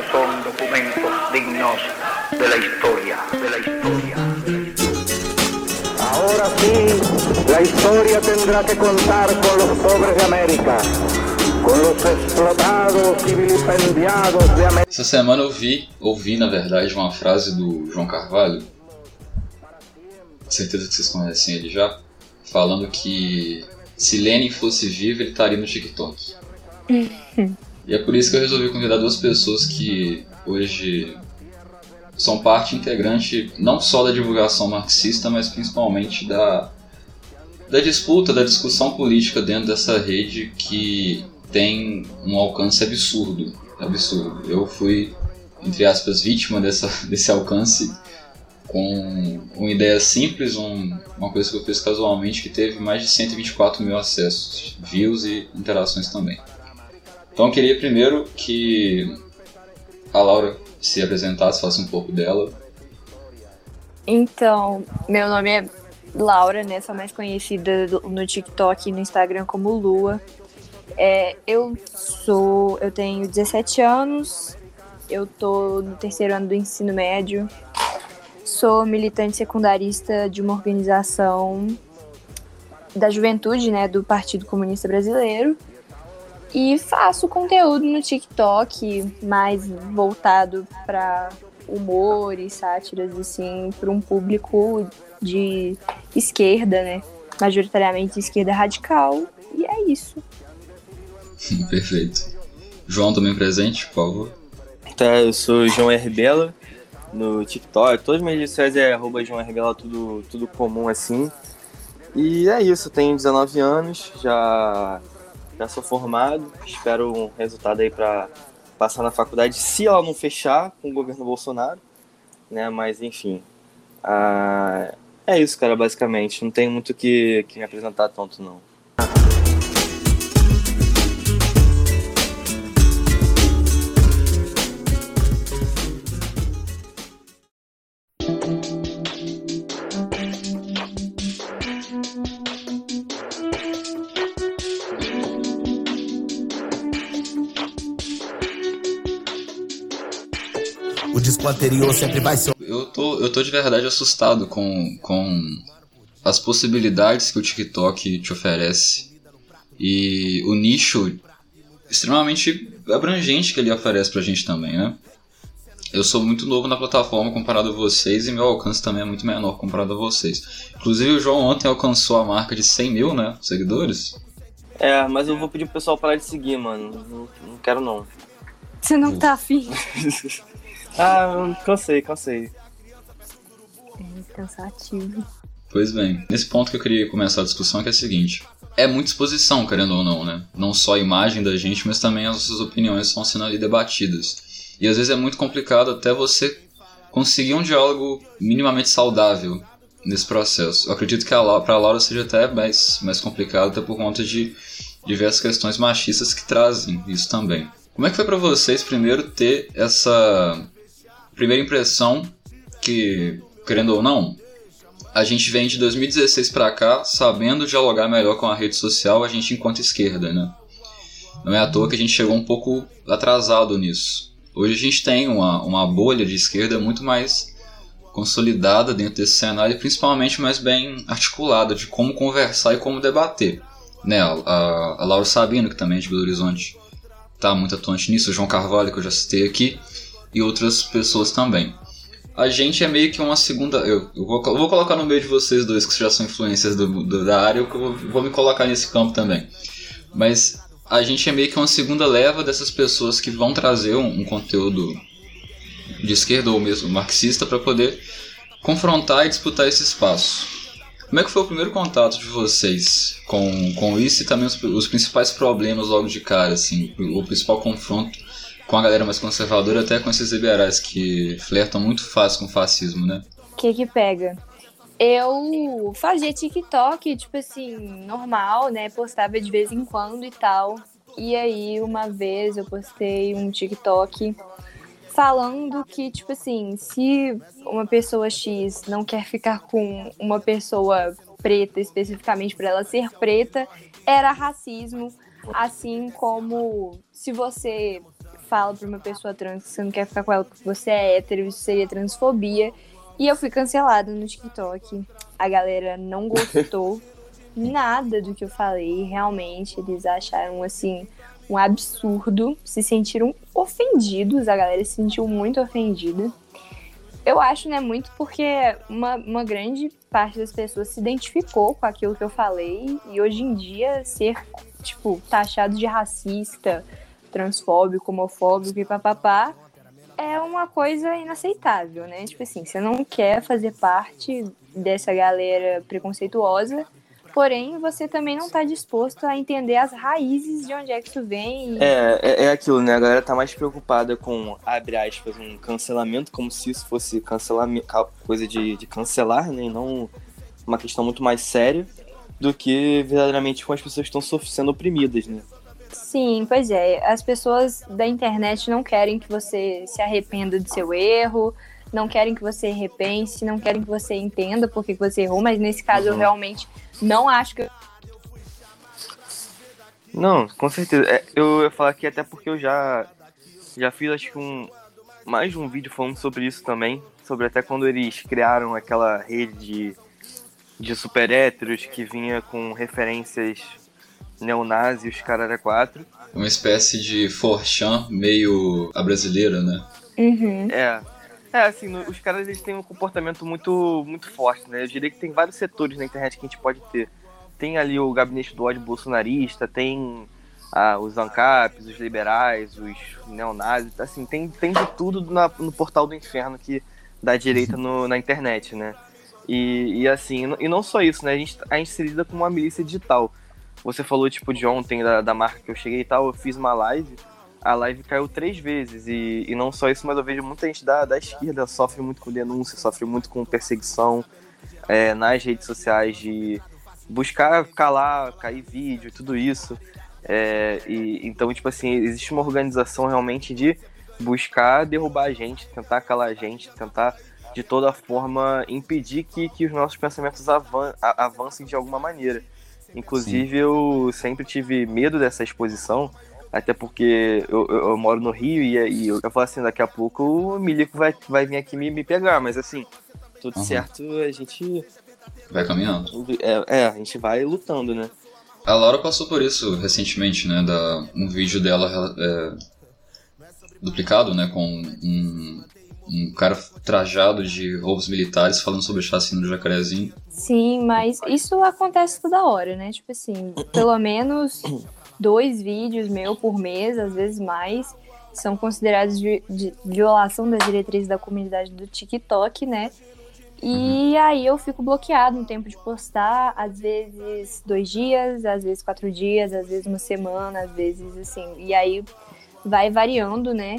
Estos son documentos dignos de la historia, de la historia. Ahora sí, la historia tendrá que contar con los pobres de América, con los explotados y vilipendiados de América. Essa semana eu vi, ouvi na verdade, uma frase do João Carvalho, certeza que vocês conhecem ele já, falando que se Lenin fosse vivo, ele estaria no TikTok. e é por isso que eu resolvi convidar duas pessoas que hoje são parte integrante não só da divulgação marxista, mas principalmente da, da disputa, da discussão política dentro dessa rede que tem um alcance absurdo. Absurdo. Eu fui, entre aspas, vítima dessa, desse alcance com uma ideia simples, um, uma coisa que eu fiz casualmente, que teve mais de 124 mil acessos, views e interações também. Então eu queria primeiro que a Laura se apresentasse, faça um pouco dela. Então, meu nome é Laura, né? Sou mais conhecida no TikTok e no Instagram como Lua. É, eu sou. Eu tenho 17 anos, eu tô no terceiro ano do ensino médio. Sou militante secundarista de uma organização da juventude, né, do Partido Comunista Brasileiro. E faço conteúdo no TikTok mais voltado para humor e sátiras, assim, para um público de esquerda, né? Majoritariamente esquerda radical. E é isso. Perfeito. João também presente, por favor. Tá, eu sou João Herbela no TikTok. Todas as minhas redes sociais é arroba João Herbela, tudo, tudo comum assim. E é isso, tenho 19 anos, já já sou formado, espero um resultado aí para passar na faculdade, se ela não fechar com o governo Bolsonaro, né? Mas enfim, ah, é isso, cara, basicamente. Não tem muito que, que me apresentar tanto, não. Anterior sempre vai ser. Eu tô, eu tô de verdade assustado com, com as possibilidades que o TikTok te oferece e o nicho extremamente abrangente que ele oferece pra gente também, né? Eu sou muito novo na plataforma comparado a vocês e meu alcance também é muito menor comparado a vocês. Inclusive o João ontem alcançou a marca de 100 mil, né? Seguidores. É, mas eu vou pedir pro pessoal parar de seguir, mano. Não, não quero não. Você não tá afim? ah, cansei, cansei. É cansativo. Pois bem, nesse ponto que eu queria começar a discussão é que é o seguinte. É muita exposição, querendo ou não, né? Não só a imagem da gente, mas também as nossas opiniões estão sendo ali debatidas. E às vezes é muito complicado até você conseguir um diálogo minimamente saudável nesse processo. Eu acredito que para a Laura seja até mais, mais complicado, até por conta de diversas questões machistas que trazem isso também. Como é que foi para vocês primeiro ter essa primeira impressão que, querendo ou não, a gente vem de 2016 para cá sabendo dialogar melhor com a rede social, a gente enquanto esquerda, né? Não é à toa que a gente chegou um pouco atrasado nisso. Hoje a gente tem uma, uma bolha de esquerda muito mais consolidada dentro desse cenário e principalmente mais bem articulada de como conversar e como debater. Né? A, a, a Laura Sabino, que também é de Belo Horizonte, está muito atuante nisso, o João Carvalho, que eu já citei aqui, e outras pessoas também. A gente é meio que uma segunda. Eu, eu, vou, eu vou, colocar no meio de vocês dois, que já são influências do, do, da área, eu vou, vou me colocar nesse campo também. Mas a gente é meio que uma segunda leva dessas pessoas que vão trazer um, um conteúdo de esquerda ou mesmo marxista para poder confrontar e disputar esse espaço. Como é que foi o primeiro contato de vocês com, com isso e também os, os principais problemas logo de cara, assim, o principal confronto com a galera mais conservadora, até com esses liberais que flertam muito fácil com o fascismo, né? O que que pega? Eu fazia TikTok, tipo assim, normal, né? Postava de vez em quando e tal. E aí, uma vez eu postei um TikTok falando que, tipo assim, se uma pessoa X não quer ficar com uma pessoa preta especificamente para ela ser preta, era racismo. Assim como se você fala pra uma pessoa trans que você não quer ficar com ela porque você é hétero, isso seria transfobia. E eu fui cancelada no TikTok. A galera não gostou nada do que eu falei. Realmente, eles acharam assim um absurdo. Se sentiram ofendidos. A galera se sentiu muito ofendida. Eu acho, né, muito porque uma, uma grande parte das pessoas se identificou com aquilo que eu falei. E hoje em dia, ser, tipo, taxado de racista, transfóbico, homofóbico e papapá é uma coisa inaceitável, né? Tipo assim, você não quer fazer parte dessa galera preconceituosa, porém você também não está disposto a entender as raízes de onde é que isso vem. E... É, é, é, aquilo, né? A galera tá mais preocupada com, abre aspas, um cancelamento, como se isso fosse coisa de, de cancelar, né? E não uma questão muito mais séria do que verdadeiramente com as pessoas que estão sendo oprimidas, né? Sim, pois é. As pessoas da internet não querem que você se arrependa do seu erro, não querem que você repense, não querem que você entenda por que você errou, mas nesse caso uhum. eu realmente não acho que. Não, com certeza. É, eu ia falar aqui até porque eu já, já fiz acho que um, mais de um vídeo falando sobre isso também. Sobre até quando eles criaram aquela rede de, de super héteros que vinha com referências neonazi, os caras 4. Uma espécie de forchan meio a brasileira, né? Uhum. É. É, assim, no, os caras eles têm um comportamento muito, muito forte, né? Eu diria que tem vários setores na internet que a gente pode ter. Tem ali o gabinete do ódio bolsonarista, tem ah, os ANCAPs, os liberais, os neonazis, assim, tem, tem de tudo na, no portal do inferno que da direita no, na internet, né? E, e assim, e não só isso, né? A gente, a gente se lida com uma milícia digital. Você falou, tipo, de ontem, da, da marca que eu cheguei e tal, eu fiz uma live, a live caiu três vezes, e, e não só isso, mas eu vejo muita gente da, da esquerda sofre muito com denúncia, sofre muito com perseguição é, nas redes sociais, de buscar calar, cair vídeo, tudo isso. É, e, então, tipo assim, existe uma organização realmente de buscar derrubar a gente, tentar calar a gente, tentar de toda forma impedir que, que os nossos pensamentos avan avancem de alguma maneira. Inclusive, Sim. eu sempre tive medo dessa exposição, até porque eu, eu, eu moro no Rio e, e eu, eu falo assim, daqui a pouco o Milico vai, vai vir aqui me, me pegar, mas assim, tudo uhum. certo, a gente... Vai caminhando. É, é, a gente vai lutando, né? A Laura passou por isso recentemente, né, da, um vídeo dela é, duplicado, né, com um, um cara trajado de roubos militares falando sobre chacina do Jacarezinho. Sim, mas isso acontece toda hora, né? Tipo assim, pelo menos dois vídeos meu por mês, às vezes mais, são considerados de, de violação das diretrizes da comunidade do TikTok, né? E uhum. aí eu fico bloqueado no tempo de postar, às vezes dois dias, às vezes quatro dias, às vezes uma semana, às vezes assim. E aí vai variando, né?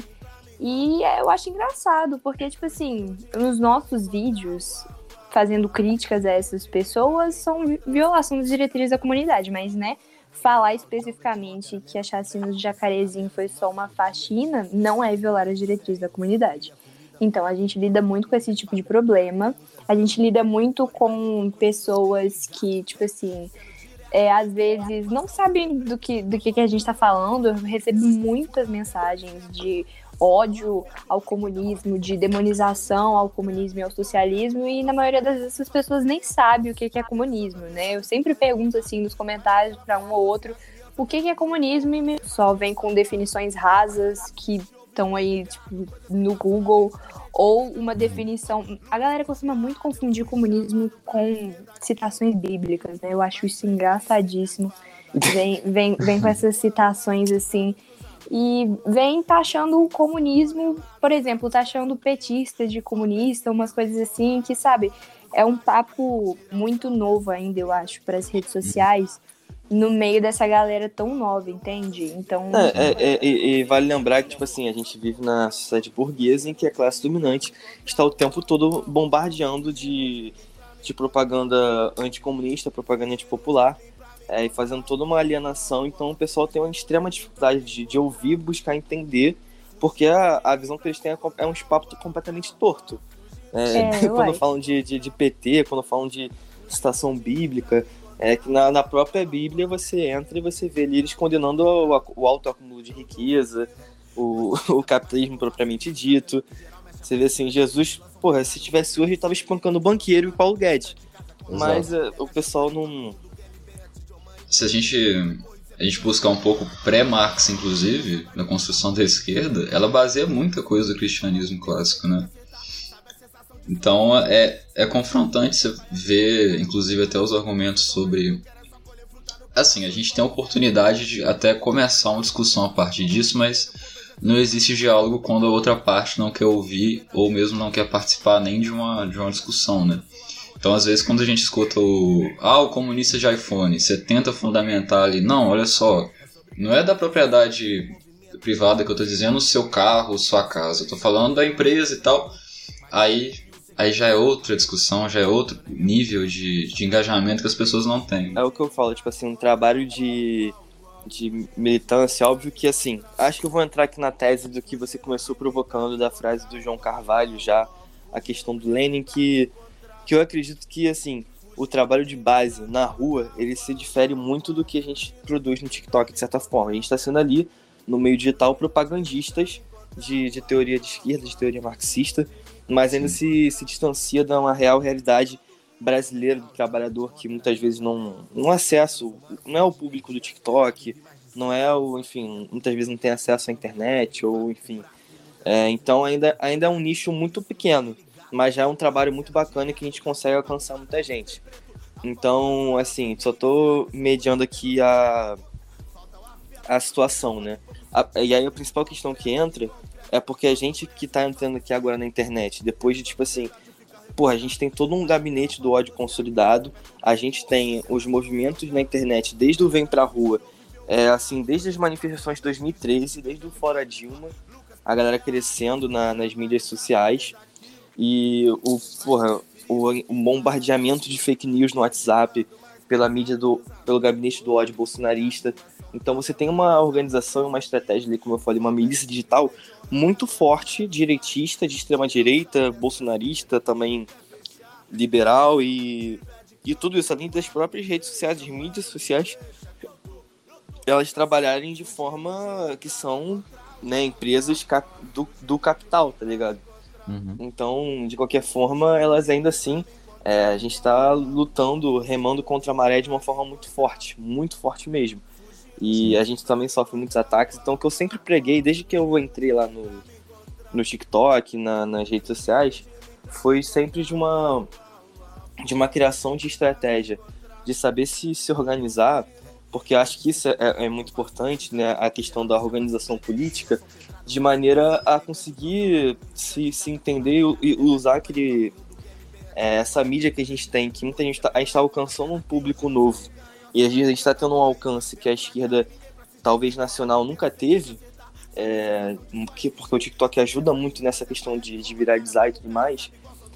E eu acho engraçado, porque, tipo assim, nos nossos vídeos, fazendo críticas a essas pessoas, são violação das diretrizes da comunidade, mas, né, falar especificamente que a chacina de Jacarezinho foi só uma faxina não é violar as diretrizes da comunidade. Então, a gente lida muito com esse tipo de problema. A gente lida muito com pessoas que, tipo assim, é, às vezes não sabem do que, do que, que a gente está falando. Eu recebo muitas mensagens de ódio ao comunismo, de demonização ao comunismo e ao socialismo, e na maioria das vezes as pessoas nem sabem o que é comunismo, né? Eu sempre pergunto assim nos comentários para um ou outro o que é comunismo e só vem com definições rasas que estão aí tipo, no Google ou uma definição. A galera costuma muito confundir comunismo com citações bíblicas, né? Eu acho isso engraçadíssimo. Vem, vem, vem com essas citações assim e vem taxando o comunismo, por exemplo, taxando petistas de comunista, umas coisas assim, que, sabe, é um papo muito novo ainda, eu acho, para as redes sociais, no meio dessa galera tão nova, entende? Então. É, é, é, e, vale lembrar que, tipo assim, a gente vive na sociedade burguesa em que a classe dominante está o tempo todo bombardeando de, de propaganda anticomunista, propaganda antipopular é, e fazendo toda uma alienação. Então o pessoal tem uma extrema dificuldade de, de ouvir, buscar entender, porque a, a visão que eles têm é, é um espaço completamente torto. É, é, quando falam de, de, de, PT, quando falam de citação bíblica, é que na, na, própria Bíblia você entra e você vê ali eles condenando o, o alto acúmulo de riqueza, o, o capitalismo propriamente dito. Você vê assim, Jesus, porra, se tivesse hoje, ele tava espancando o banqueiro e Paulo Guedes. Mas uh, o pessoal não. Se a gente, a gente buscar um pouco pré-Marx, inclusive, na construção da esquerda, ela baseia muita coisa do cristianismo clássico, né? Então é, é confrontante você ver, inclusive, até os argumentos sobre. Assim, a gente tem a oportunidade de até começar uma discussão a partir disso, mas não existe diálogo quando a outra parte não quer ouvir ou mesmo não quer participar nem de uma, de uma discussão, né? Então, às vezes, quando a gente escuta o. Ah, o comunista de iPhone, você tenta fundamentar ali. Não, olha só. Não é da propriedade privada que eu tô dizendo, o seu carro, sua casa. Eu tô falando da empresa e tal. Aí aí já é outra discussão, já é outro nível de, de engajamento que as pessoas não têm. É o que eu falo, tipo assim, um trabalho de, de militância, óbvio que assim, acho que eu vou entrar aqui na tese do que você começou provocando da frase do João Carvalho já, a questão do Lenin, que, que eu acredito que assim, o trabalho de base na rua, ele se difere muito do que a gente produz no TikTok, de certa forma. A gente está sendo ali, no meio digital, propagandistas de, de teoria de esquerda, de teoria marxista, mas ainda se, se distancia de uma real realidade brasileira do trabalhador que muitas vezes não, não acesso, não é o público do TikTok, não é o, enfim, muitas vezes não tem acesso à internet, ou enfim. É, então ainda, ainda é um nicho muito pequeno, mas já é um trabalho muito bacana que a gente consegue alcançar muita gente. Então, assim, só tô mediando aqui a, a situação, né? A, e aí a principal questão que entra é porque a gente que tá entrando aqui agora na internet, depois de tipo assim, porra, a gente tem todo um gabinete do ódio consolidado, a gente tem os movimentos na internet desde o Vem Pra Rua, é, assim, desde as manifestações de 2013, desde o Fora Dilma, a galera crescendo na, nas mídias sociais e o, porra, o, o bombardeamento de fake news no WhatsApp pela mídia do, pelo gabinete do ódio bolsonarista. Então você tem uma organização, uma estratégia ali, como eu falei, uma milícia digital muito forte, direitista, de extrema direita, bolsonarista, também liberal e, e tudo isso, além das próprias redes sociais, das mídias sociais, elas trabalharem de forma que são né, empresas do, do capital, tá ligado? Uhum. Então, de qualquer forma, elas ainda assim, é, a gente está lutando, remando contra a maré de uma forma muito forte, muito forte mesmo. E Sim. a gente também sofre muitos ataques. Então, o que eu sempre preguei, desde que eu entrei lá no, no TikTok, na, nas redes sociais, foi sempre de uma, de uma criação de estratégia, de saber se se organizar, porque acho que isso é, é muito importante, né, a questão da organização política, de maneira a conseguir se, se entender e usar aquele, é, essa mídia que a gente tem, que muita gente está tá alcançando um público novo e a gente está tendo um alcance que a esquerda, talvez nacional, nunca teve, é, porque, porque o TikTok ajuda muito nessa questão de, de viralizar e tudo mais.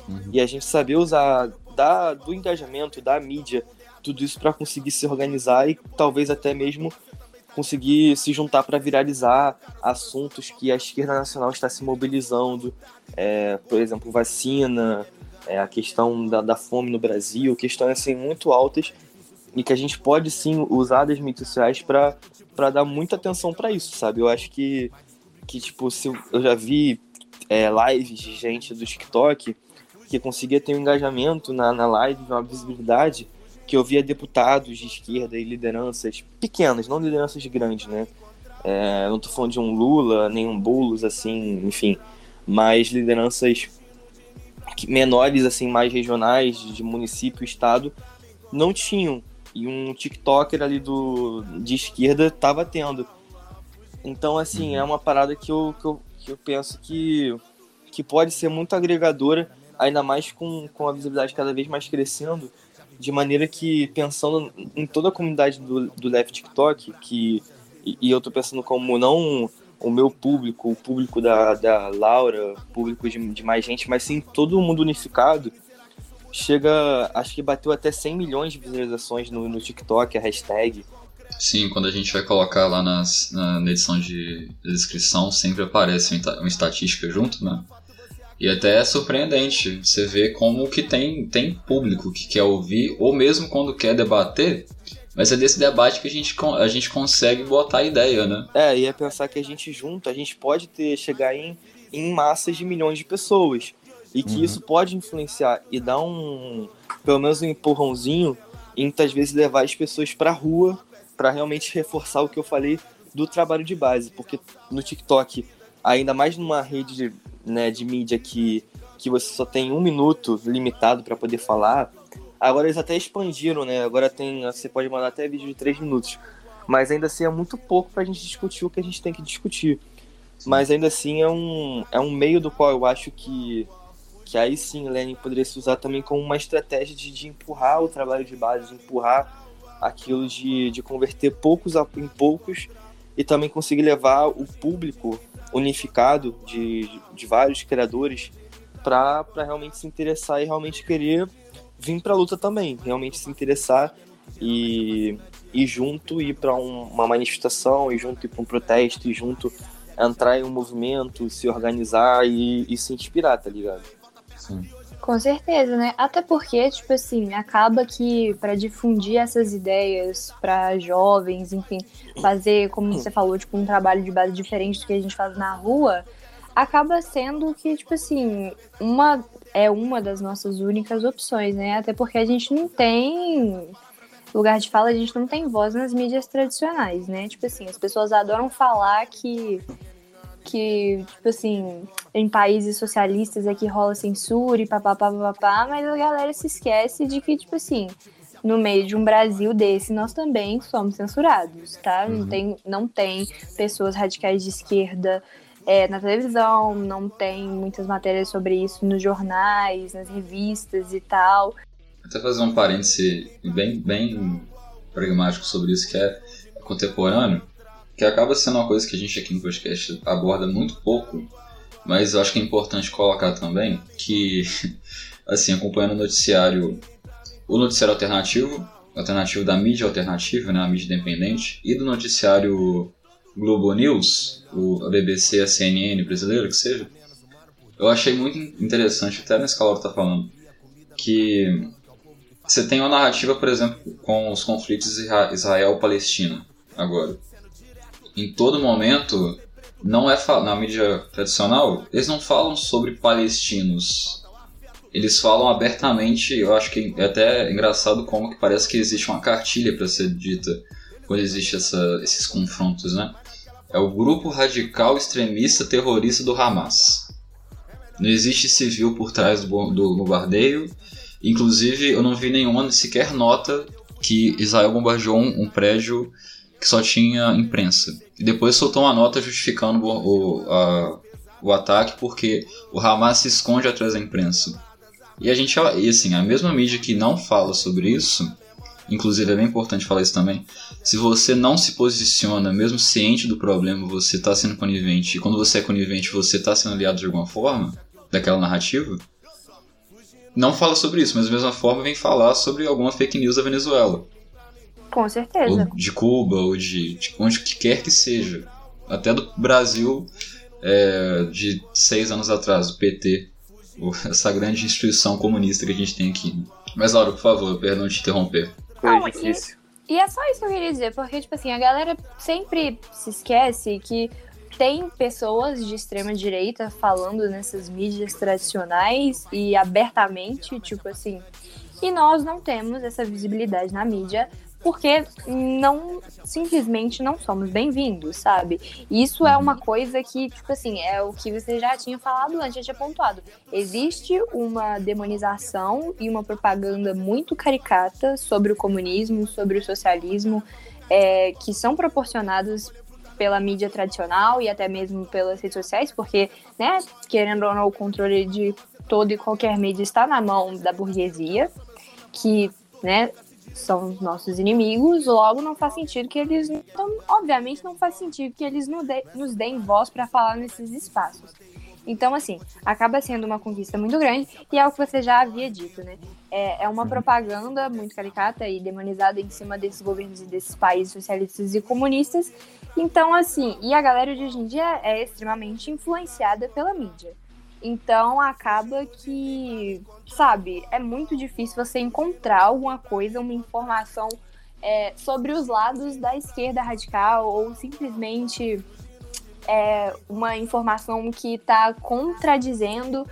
Uhum. E a gente saber usar da, do engajamento, da mídia, tudo isso para conseguir se organizar e talvez até mesmo conseguir se juntar para viralizar assuntos que a esquerda nacional está se mobilizando, é, por exemplo, vacina, é, a questão da, da, fome no Brasil, questões assim muito altas e que a gente pode sim usar das mídias sociais para dar muita atenção para isso, sabe? Eu acho que, que tipo, se eu já vi é, lives de gente do TikTok que conseguia ter um engajamento na, na live, uma visibilidade, que eu via deputados de esquerda e lideranças pequenas, não lideranças grandes, né? É, não tô falando de um Lula, nem um Boulos, assim, enfim, mas lideranças menores, assim, mais regionais, de município, estado, não tinham e um TikToker ali do, de esquerda tava tendo. Então, assim, uhum. é uma parada que eu, que eu, que eu penso que, que pode ser muito agregadora, ainda mais com, com a visibilidade cada vez mais crescendo, de maneira que, pensando em toda a comunidade do, do Left TikTok, que, e, e eu tô pensando como não o meu público, o público da, da Laura, público de, de mais gente, mas sim todo mundo unificado, chega, acho que bateu até 100 milhões de visualizações no, no TikTok, a hashtag. Sim, quando a gente vai colocar lá nas, na, na edição de descrição, sempre aparece uma estatística junto, né? E até é surpreendente você ver como que tem, tem público que quer ouvir, ou mesmo quando quer debater, Mas é desse debate que a gente, a gente consegue botar a ideia, né? É, e é pensar que a gente junto, a gente pode ter, chegar em, em massas de milhões de pessoas. E que uhum. isso pode influenciar e dar um, pelo menos um empurrãozinho, e muitas vezes levar as pessoas pra rua para realmente reforçar o que eu falei do trabalho de base. Porque no TikTok, ainda mais numa rede de, né, de mídia que, que você só tem um minuto limitado para poder falar, Agora eles até expandiram, né? Agora tem. Você pode mandar até vídeo de 3 minutos. Mas ainda assim é muito pouco pra gente discutir o que a gente tem que discutir. Mas ainda assim é um, é um meio do qual eu acho que, que aí sim Lenin poderia se usar também como uma estratégia de, de empurrar o trabalho de base, de empurrar aquilo de, de converter poucos em poucos e também conseguir levar o público unificado de, de vários criadores para realmente se interessar e realmente querer vir para a luta também, realmente se interessar e ir junto, ir para um, uma manifestação, ir junto ir para um protesto, ir junto entrar em um movimento, se organizar e, e se inspirar, tá ligado? Sim. Com certeza, né? Até porque, tipo assim, acaba que para difundir essas ideias para jovens, enfim, fazer, como você falou, tipo, um trabalho de base diferente do que a gente faz na rua, acaba sendo que, tipo assim, uma é uma das nossas únicas opções, né? Até porque a gente não tem lugar de fala, a gente não tem voz nas mídias tradicionais, né? Tipo assim, as pessoas adoram falar que que, tipo assim, em países socialistas é que rola censura e papapá, papapá, mas a galera se esquece de que, tipo assim, no meio de um Brasil desse, nós também somos censurados, tá? Uhum. Não, tem, não tem pessoas radicais de esquerda é, na televisão, não tem muitas matérias sobre isso nos jornais, nas revistas e tal. Até fazer um parêntese bem, bem pragmático sobre isso, que é contemporâneo, que acaba sendo uma coisa que a gente aqui no podcast aborda muito pouco, mas eu acho que é importante colocar também que, assim, acompanhando o noticiário, o noticiário alternativo, alternativo da mídia alternativa, né, a mídia independente, e do noticiário Globo News, o, a BBC, a CNN brasileira, que seja, eu achei muito interessante, até nesse calor tá falando, que você tem uma narrativa, por exemplo, com os conflitos Israel-Palestina, agora. Em todo momento, não é na mídia tradicional, eles não falam sobre palestinos. Eles falam abertamente, eu acho que é até engraçado como que parece que existe uma cartilha para ser dita quando existe esses confrontos, né? é o grupo radical extremista terrorista do Hamas. Não existe civil por trás do, do bombardeio. Inclusive, eu não vi nenhuma sequer nota que Israel bombardeou um, um prédio que só tinha imprensa. E depois soltou uma nota justificando o, o, a, o ataque porque o Hamas se esconde atrás da imprensa. E a gente, e assim, a mesma mídia que não fala sobre isso Inclusive é bem importante falar isso também. Se você não se posiciona, mesmo ciente do problema, você está sendo conivente. E quando você é conivente, você está sendo aliado de alguma forma daquela narrativa. Não fala sobre isso, mas da mesma forma vem falar sobre alguma fake news da Venezuela. Com certeza. Ou de Cuba, ou de, de onde quer que seja. Até do Brasil é, de seis anos atrás, do PT. Essa grande instituição comunista que a gente tem aqui. Mas Laura, por favor, perdão te interromper. Não, difícil. E, e é só isso que eu queria dizer, porque, tipo assim, a galera sempre se esquece que tem pessoas de extrema direita falando nessas mídias tradicionais e abertamente, tipo assim. E nós não temos essa visibilidade na mídia porque não simplesmente não somos bem-vindos, sabe? Isso é uma coisa que, tipo assim, é o que você já tinha falado antes, já tinha pontuado. Existe uma demonização e uma propaganda muito caricata sobre o comunismo, sobre o socialismo, é, que são proporcionadas pela mídia tradicional e até mesmo pelas redes sociais, porque, né, querendo ou não, o controle de toda e qualquer mídia está na mão da burguesia, que, né, são os nossos inimigos, logo não faz sentido que eles. Então, obviamente, não faz sentido que eles nos deem voz para falar nesses espaços. Então, assim, acaba sendo uma conquista muito grande e é o que você já havia dito, né? É, é uma uhum. propaganda muito caricata e demonizada em cima desses governos e desses países socialistas e comunistas. Então, assim, e a galera de hoje em dia é extremamente influenciada pela mídia. Então acaba que, sabe, é muito difícil você encontrar alguma coisa, uma informação é, sobre os lados da esquerda radical ou simplesmente é, uma informação que está contradizendo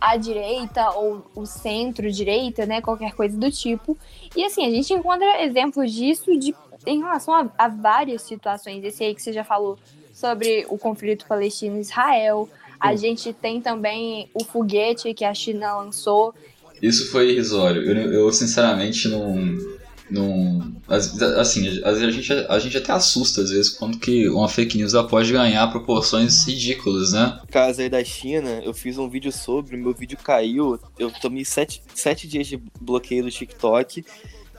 a direita ou o centro-direita, né? Qualquer coisa do tipo. E assim, a gente encontra exemplos disso de, em relação a, a várias situações. Esse aí que você já falou sobre o conflito palestino-israel. A gente tem também o foguete que a China lançou. Isso foi irrisório. Eu, eu sinceramente não não, assim, a, a, gente, a gente até assusta às vezes quando que uma fake news pode ganhar proporções ridículas, né? No caso aí da China, eu fiz um vídeo sobre, meu vídeo caiu, eu tomei sete, sete dias de bloqueio do TikTok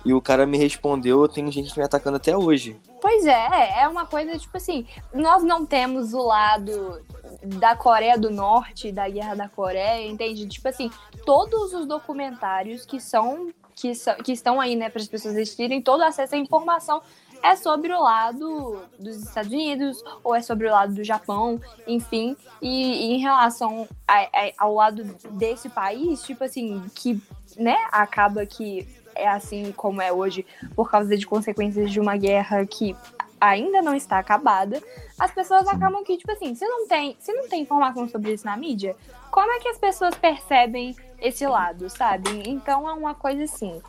e o cara me respondeu, tem gente me atacando até hoje. Pois é, é uma coisa tipo assim, nós não temos o lado da Coreia do Norte, da Guerra da Coreia, entende? Tipo assim, todos os documentários que são que, que estão aí, né, para as pessoas existirem, todo acesso à informação é sobre o lado dos Estados Unidos ou é sobre o lado do Japão, enfim. E, e em relação a, a, ao lado desse país, tipo assim, que, né, acaba que é assim como é hoje por causa de consequências de uma guerra que ainda não está acabada, as pessoas acabam que, tipo assim, se não tem, se não tem informação sobre isso na mídia, como é que as pessoas percebem esse lado, sabe? Então é uma coisa assim,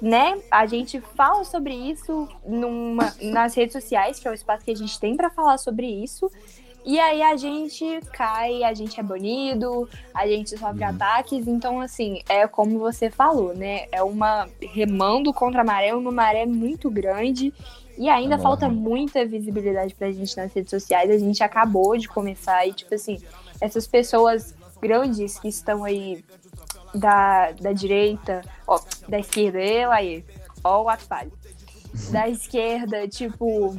né? A gente fala sobre isso numa, nas redes sociais, que é o espaço que a gente tem para falar sobre isso. E aí a gente cai, a gente é banido, a gente sofre uhum. ataques. Então, assim, é como você falou, né? É uma remando contra a maré, uma maré muito grande. E ainda falta muita visibilidade pra gente nas redes sociais. A gente acabou de começar e, tipo assim, essas pessoas grandes que estão aí da, da direita, ó, da esquerda, eu aí, ó o ato Da esquerda, tipo,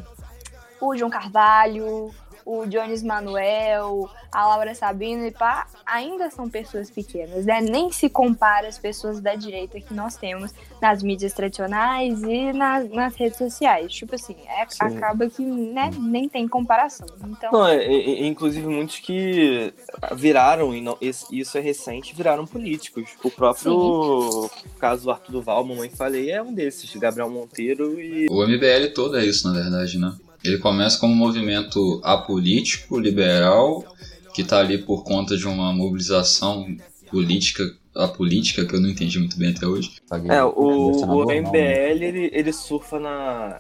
o João Carvalho, o Jones Manuel, a Laura Sabino e pá, ainda são pessoas pequenas, né? Nem se compara as pessoas da direita que nós temos nas mídias tradicionais e nas, nas redes sociais. Tipo assim, é, acaba que né, nem tem comparação. Então... Não, é, é, inclusive muitos que viraram, e não, isso é recente, viraram políticos. O próprio Sim. caso do Arthur Duval, mamãe falei, é um desses, Gabriel Monteiro e. O MBL todo é isso, na verdade, né? Ele começa como um movimento apolítico, liberal, que está ali por conta de uma mobilização política, a política, que eu não entendi muito bem até hoje. É, o, o MBL, né? ele, ele surfa na...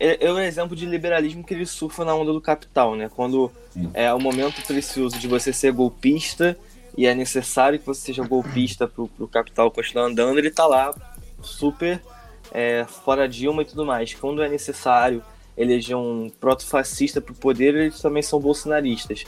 É, é um exemplo de liberalismo que ele surfa na onda do capital, né? Quando Sim. é o momento precioso de você ser golpista e é necessário que você seja golpista pro, pro capital continuar andando, ele tá lá super é, fora Dilma e tudo mais. Quando é necessário eleger um proto-fascista pro poder, eles também são bolsonaristas.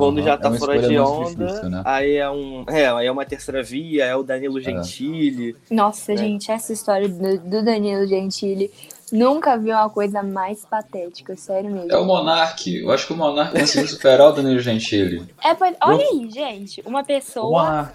Quando uhum, já tá é fora de onda, difícil, né? aí é um. É, aí é uma terceira via, é o Danilo é. Gentili. Nossa, né? gente, essa história do, do, Danilo Gentili. Nunca vi uma coisa mais patética, sério mesmo. É o Monark. Eu acho que o Monark conseguiu superar o Danilo Gentili. É, pois, olha aí, gente. Uma pessoa.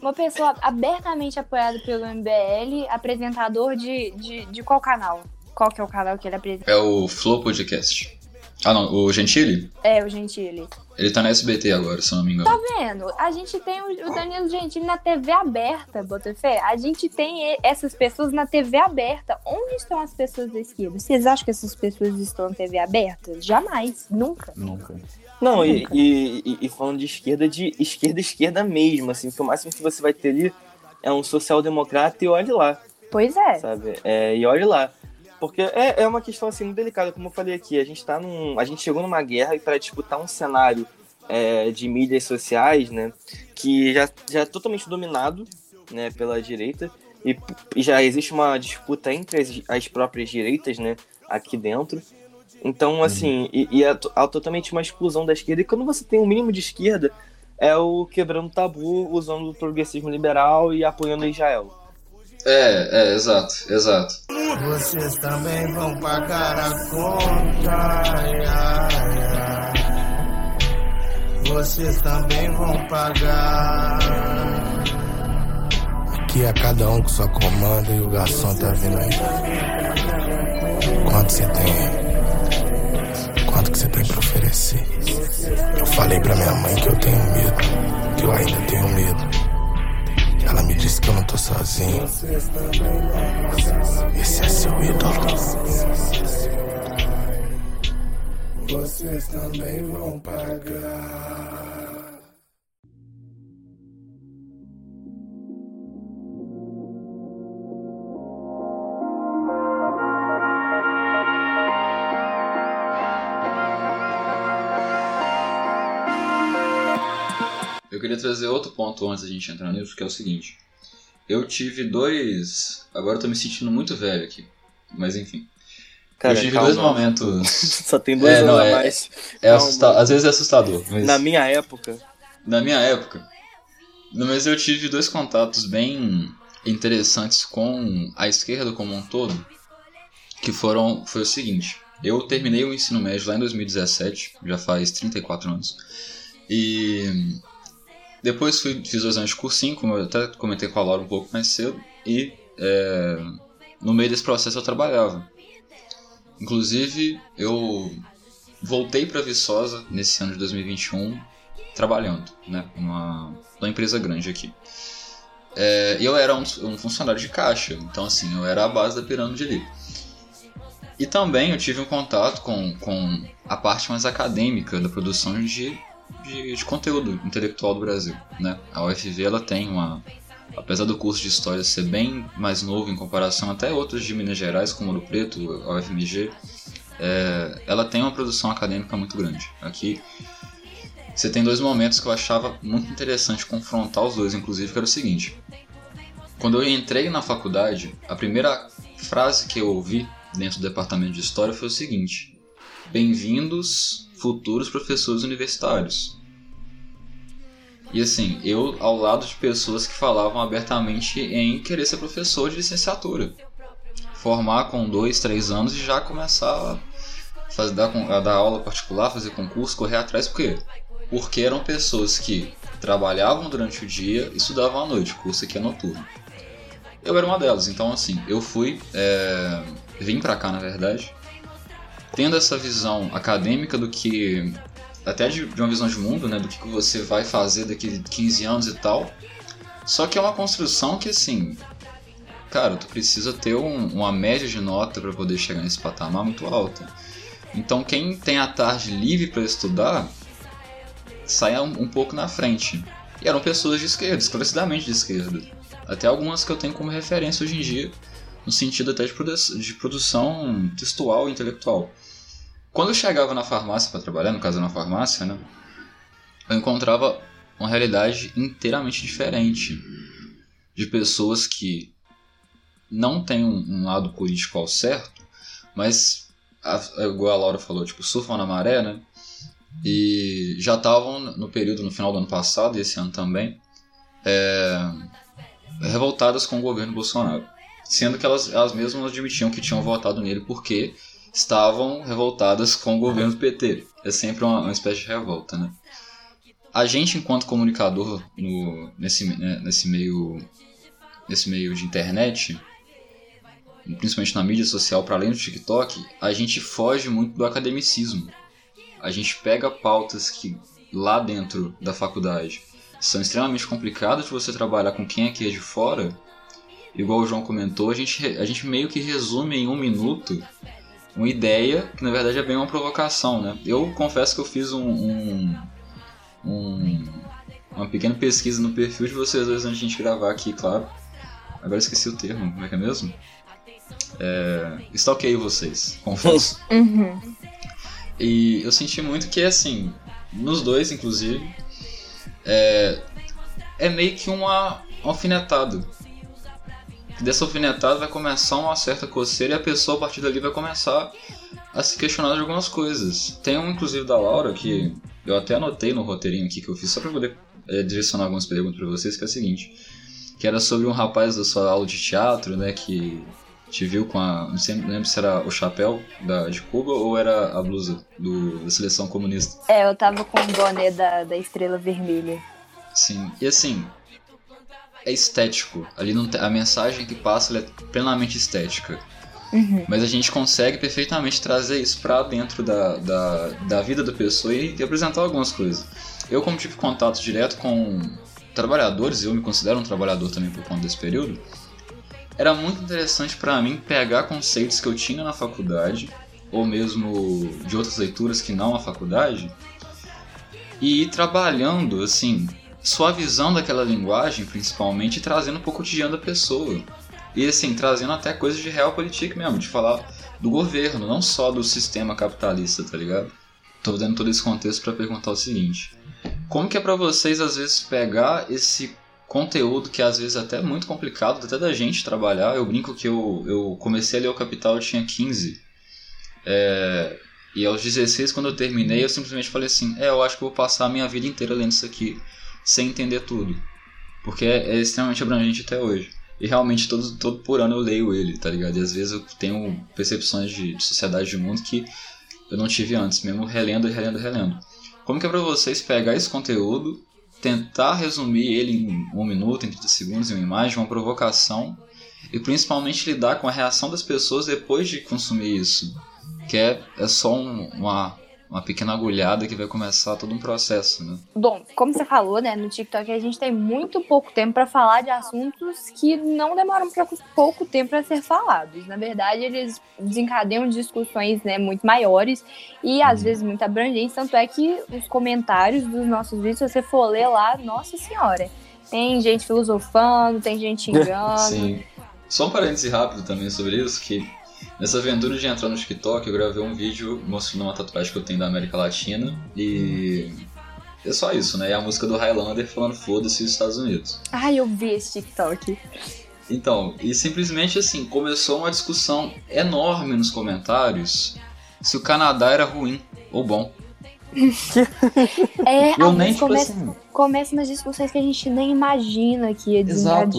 Uma pessoa abertamente apoiada pelo MBL, apresentador de, de, de qual canal? Qual que é o canal que ele apresenta? É o Flow Podcast. Ah, não, o Gentili? É, o Gentili. Ele tá na SBT agora, se eu não me engano. Tá vendo? A gente tem o Danilo Gentili na TV aberta, Botafé. A gente tem essas pessoas na TV aberta. Onde estão as pessoas da esquerda? Vocês acham que essas pessoas estão na TV aberta? Jamais, nunca. Nunca. Não, e, e, e, falando de esquerda, de esquerda, esquerda mesmo, assim, que o máximo que você vai ter ali é um social-democrata e olhe lá. Pois é. Sabe? É, e olhe lá. Porque é, é uma questão assim muito delicada, como eu falei aqui, a gente tá num. A gente chegou numa guerra para disputar um cenário é, de mídias sociais, né? Que já, já é totalmente dominado né, pela direita. E, e já existe uma disputa entre as, as, próprias direitas, né? Aqui dentro. Então, uhum. assim, uhum. e, e é, é totalmente uma exclusão da esquerda. E quando você tem um mínimo de esquerda, é o quebrando tabu, usando o progressismo liberal e apoiando Israel. É, é, exato, exato. Vocês também vão pagar a conta. Vocês também vão pagar. Aqui é cada um com sua comanda e o garçom tá vindo aí. Quanto você tem? Quanto que você tem pra oferecer? Eu falei pra minha mãe que eu tenho medo, que eu ainda tenho medo. Ela me disse que eu não tô sozinho. Esse é seu ídolo. Vocês também vão pagar. Queria trazer outro ponto antes da gente entrar nisso, que é o seguinte. Eu tive dois. Agora eu tô me sentindo muito velho aqui. Mas enfim. Cara, eu tive calma. dois momentos. Só tem dois É, anos não, a é- mais. É Calma. Às vezes é assustador. Mas... Na minha época, Na minha época. Mas eu tive dois contatos bem interessantes com a esquerda como um todo. Que foram. Foi o seguinte. Eu terminei o ensino médio lá em 2017, já faz 34 anos. E depois fui, fiz dois anos de cursinho, como eu até comentei com a Laura um pouco mais cedo. E é, no meio desse processo eu trabalhava. Inclusive, eu voltei para Viçosa nesse ano de 2021 trabalhando, né? Numa, numa empresa grande aqui. É, eu era um, um funcionário de caixa, então assim, eu era a base da pirâmide ali. E também eu tive um contato com, com a parte mais acadêmica da produção de, de, de conteúdo intelectual do Brasil, né? A UFV ela tem uma, apesar do curso de história ser bem mais novo em comparação até outros de Minas Gerais, como Ouro Preto, a UFMG, é, ela tem uma produção acadêmica muito grande. Aqui você tem dois momentos que eu achava muito interessante confrontar os dois, inclusive, que era o seguinte. Quando eu entrei na faculdade, a primeira frase que eu ouvi dentro do departamento de história foi o seguinte: Bem-vindos, futuros professores universitários. E assim, eu ao lado de pessoas que falavam abertamente em querer ser professor de licenciatura. Formar com dois, três anos e já começar a, fazer, dar, a dar aula particular, fazer concurso, correr atrás, por quê? Porque eram pessoas que trabalhavam durante o dia e estudavam à noite, curso aqui é noturno. Eu era uma delas, então assim, eu fui, é, vim pra cá na verdade, tendo essa visão acadêmica do que, até de, de uma visão de mundo, né, do que você vai fazer daqui 15 anos e tal, só que é uma construção que assim, cara, tu precisa ter um- uma média de nota para poder chegar nesse patamar muito alta. Então quem tem a tarde livre para estudar sai um, um pouco na frente. E eram pessoas de esquerda, esclarecidamente de esquerda. Até algumas que eu tenho como referência hoje em dia, no sentido até de, produ- de produção textual e intelectual. Quando eu chegava na farmácia para trabalhar, no caso na farmácia, né, eu encontrava uma realidade inteiramente diferente de pessoas que não têm um, um lado político ao certo, mas a, igual a Laura falou, tipo, surfam na maré, né? E já estavam no período, no final do ano passado e esse ano também, é, revoltadas com o governo Bolsonaro. Sendo que elas, elas mesmas admitiam que tinham votado nele porque estavam revoltadas com o governo do PT. É sempre uma, uma espécie de revolta, né? A gente, enquanto comunicador no, nesse, né, nesse, meio, nesse meio de internet, principalmente na mídia social, para além do TikTok, a gente foge muito do academicismo. A gente pega pautas que lá dentro da faculdade são extremamente complicadas de você trabalhar com quem aqui é de fora. Igual o João comentou, a gente, a gente meio que resume em um minuto uma ideia que na verdade é bem uma provocação, né? Eu confesso que eu fiz um, um, um- uma pequena pesquisa no perfil de vocês dois antes de a gente gravar aqui, claro. Agora eu esqueci o termo, como é que é mesmo? É, stalkeei vocês, confesso. Uhum. E eu senti muito que, assim, nos dois, inclusive, é, é meio que uma alfinetada. Dessa alfinetada vai começar uma certa coceira e a pessoa, a partir dali, vai começar a se questionar de algumas coisas. Tem um, inclusive, da Laura, que eu até anotei no roteirinho aqui que eu fiz, só pra poder é, direcionar algumas perguntas pra vocês, que é o seguinte. Que era sobre um rapaz da sua aula de teatro, né, que te viu com a. Não sei- lembro se era o chapéu da, de Cuba ou era a blusa do, da seleção comunista. É, eu tava com o boné da, da estrela vermelha. Sim. E assim. É estético. Ali não a mensagem que passa é plenamente estética. Uhum. Mas a gente consegue perfeitamente trazer isso pra dentro da, da, da vida da pessoa e, e apresentar algumas coisas. Eu, como tive contato direto com, trabalhadores, e eu me considero um trabalhador também por conta desse período, era muito interessante para mim pegar conceitos que eu tinha na faculdade, ou mesmo de outras leituras que não a faculdade, e ir trabalhando, assim, suavizando aquela linguagem, principalmente, e trazendo para o cotidiano da pessoa. E, assim, trazendo até coisas de realpolitik mesmo, de falar do governo, não só do sistema capitalista, tá ligado? Tô dando todo esse contexto para perguntar o seguinte: como que é para vocês às vezes pegar esse conteúdo que às vezes é até muito complicado até da gente trabalhar? Eu brinco que eu, eu comecei a ler o Capital, eu tinha 15. É, e aos 16, quando eu terminei, eu simplesmente falei assim: é, eu acho que eu vou passar a minha vida inteira lendo isso aqui sem entender tudo. Porque é, é extremamente abrangente até hoje. E realmente todo, todo por ano eu leio ele, tá ligado? E às vezes eu tenho percepções de, de sociedade de mundo que eu não tive antes, mesmo relendo e relendo relendo. Como que é pra vocês pegar esse conteúdo, tentar resumir ele em um minuto, em 30 segundos, em uma imagem, uma provocação, e principalmente lidar com a reação das pessoas depois de consumir isso? Que é, é só um, uma, uma pequena agulhada que vai começar todo um processo, né? Bom, como você falou, né, no TikTok a gente tem muito pouco tempo para falar de assuntos que não demoram pouco tempo para ser falados. Na verdade, eles desencadeiam discussões, né, muito maiores e às Uhum. vezes muito abrangentes, tanto é que os comentários dos nossos vídeos, se você for ler lá, nossa senhora, tem gente filosofando, tem gente xingando. Sim. Só um parêntese rápido também sobre isso, que nessa aventura de entrar no TikTok eu gravei um vídeo mostrando uma tatuagem que eu tenho da América Latina e é só isso, né? E a música do Highlander falando foda-se os Estados Unidos. Ai, eu vi esse TikTok. Então, e simplesmente assim, começou uma discussão enorme nos comentários se o Canadá era ruim ou bom. É, Eu às nem, tipo começa, assim, começa umas discussões que a gente nem imagina que ia Exato.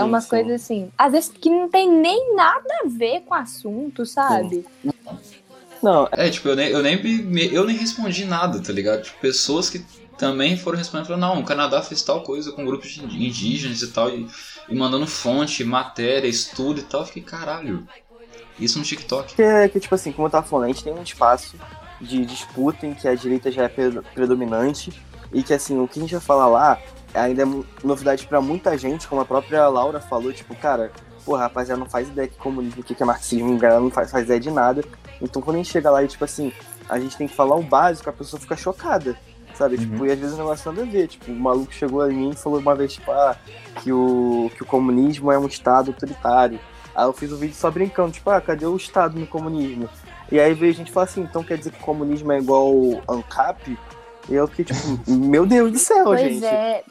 Desencadear. É Sim, umas sim. coisas assim, às vezes que não tem nem nada a ver com o assunto, sabe? Não, É, tipo, eu nem, eu nem, eu nem respondi nada, tá ligado? Tipo, pessoas que também foram respondendo, falaram, não, o Canadá fez tal coisa com grupos de indígenas e tal, e, e mandando fonte, matéria, estudo e tal. Eu fiquei, caralho, isso no TikTok. que, é- que, tipo assim, como eu tava falando, a gente tem um espaço de disputa em que a direita já é pre- predominante e que, assim, o que a gente vai falar lá ainda é novidade pra muita gente, como a própria Laura falou, tipo, cara, pô, rapaziada, não faz ideia que comunismo, o que é marxismo, a galera não faz, faz ideia de nada. Então, quando a gente chega lá e, tipo assim, a gente tem que falar o básico, a pessoa fica chocada, sabe? Tipo, e às vezes o negócio nada a ver. Tipo, o maluco chegou a mim e falou uma vez, tipo, ah, que o, que o comunismo é um estado autoritário. Aí eu fiz um vídeo só brincando, tipo, ah, cadê o Estado no comunismo? E aí veio a gente falar assim, então quer dizer que o comunismo é igual ao ANCAP? E eu fiquei tipo, meu Deus do céu, pois gente. é,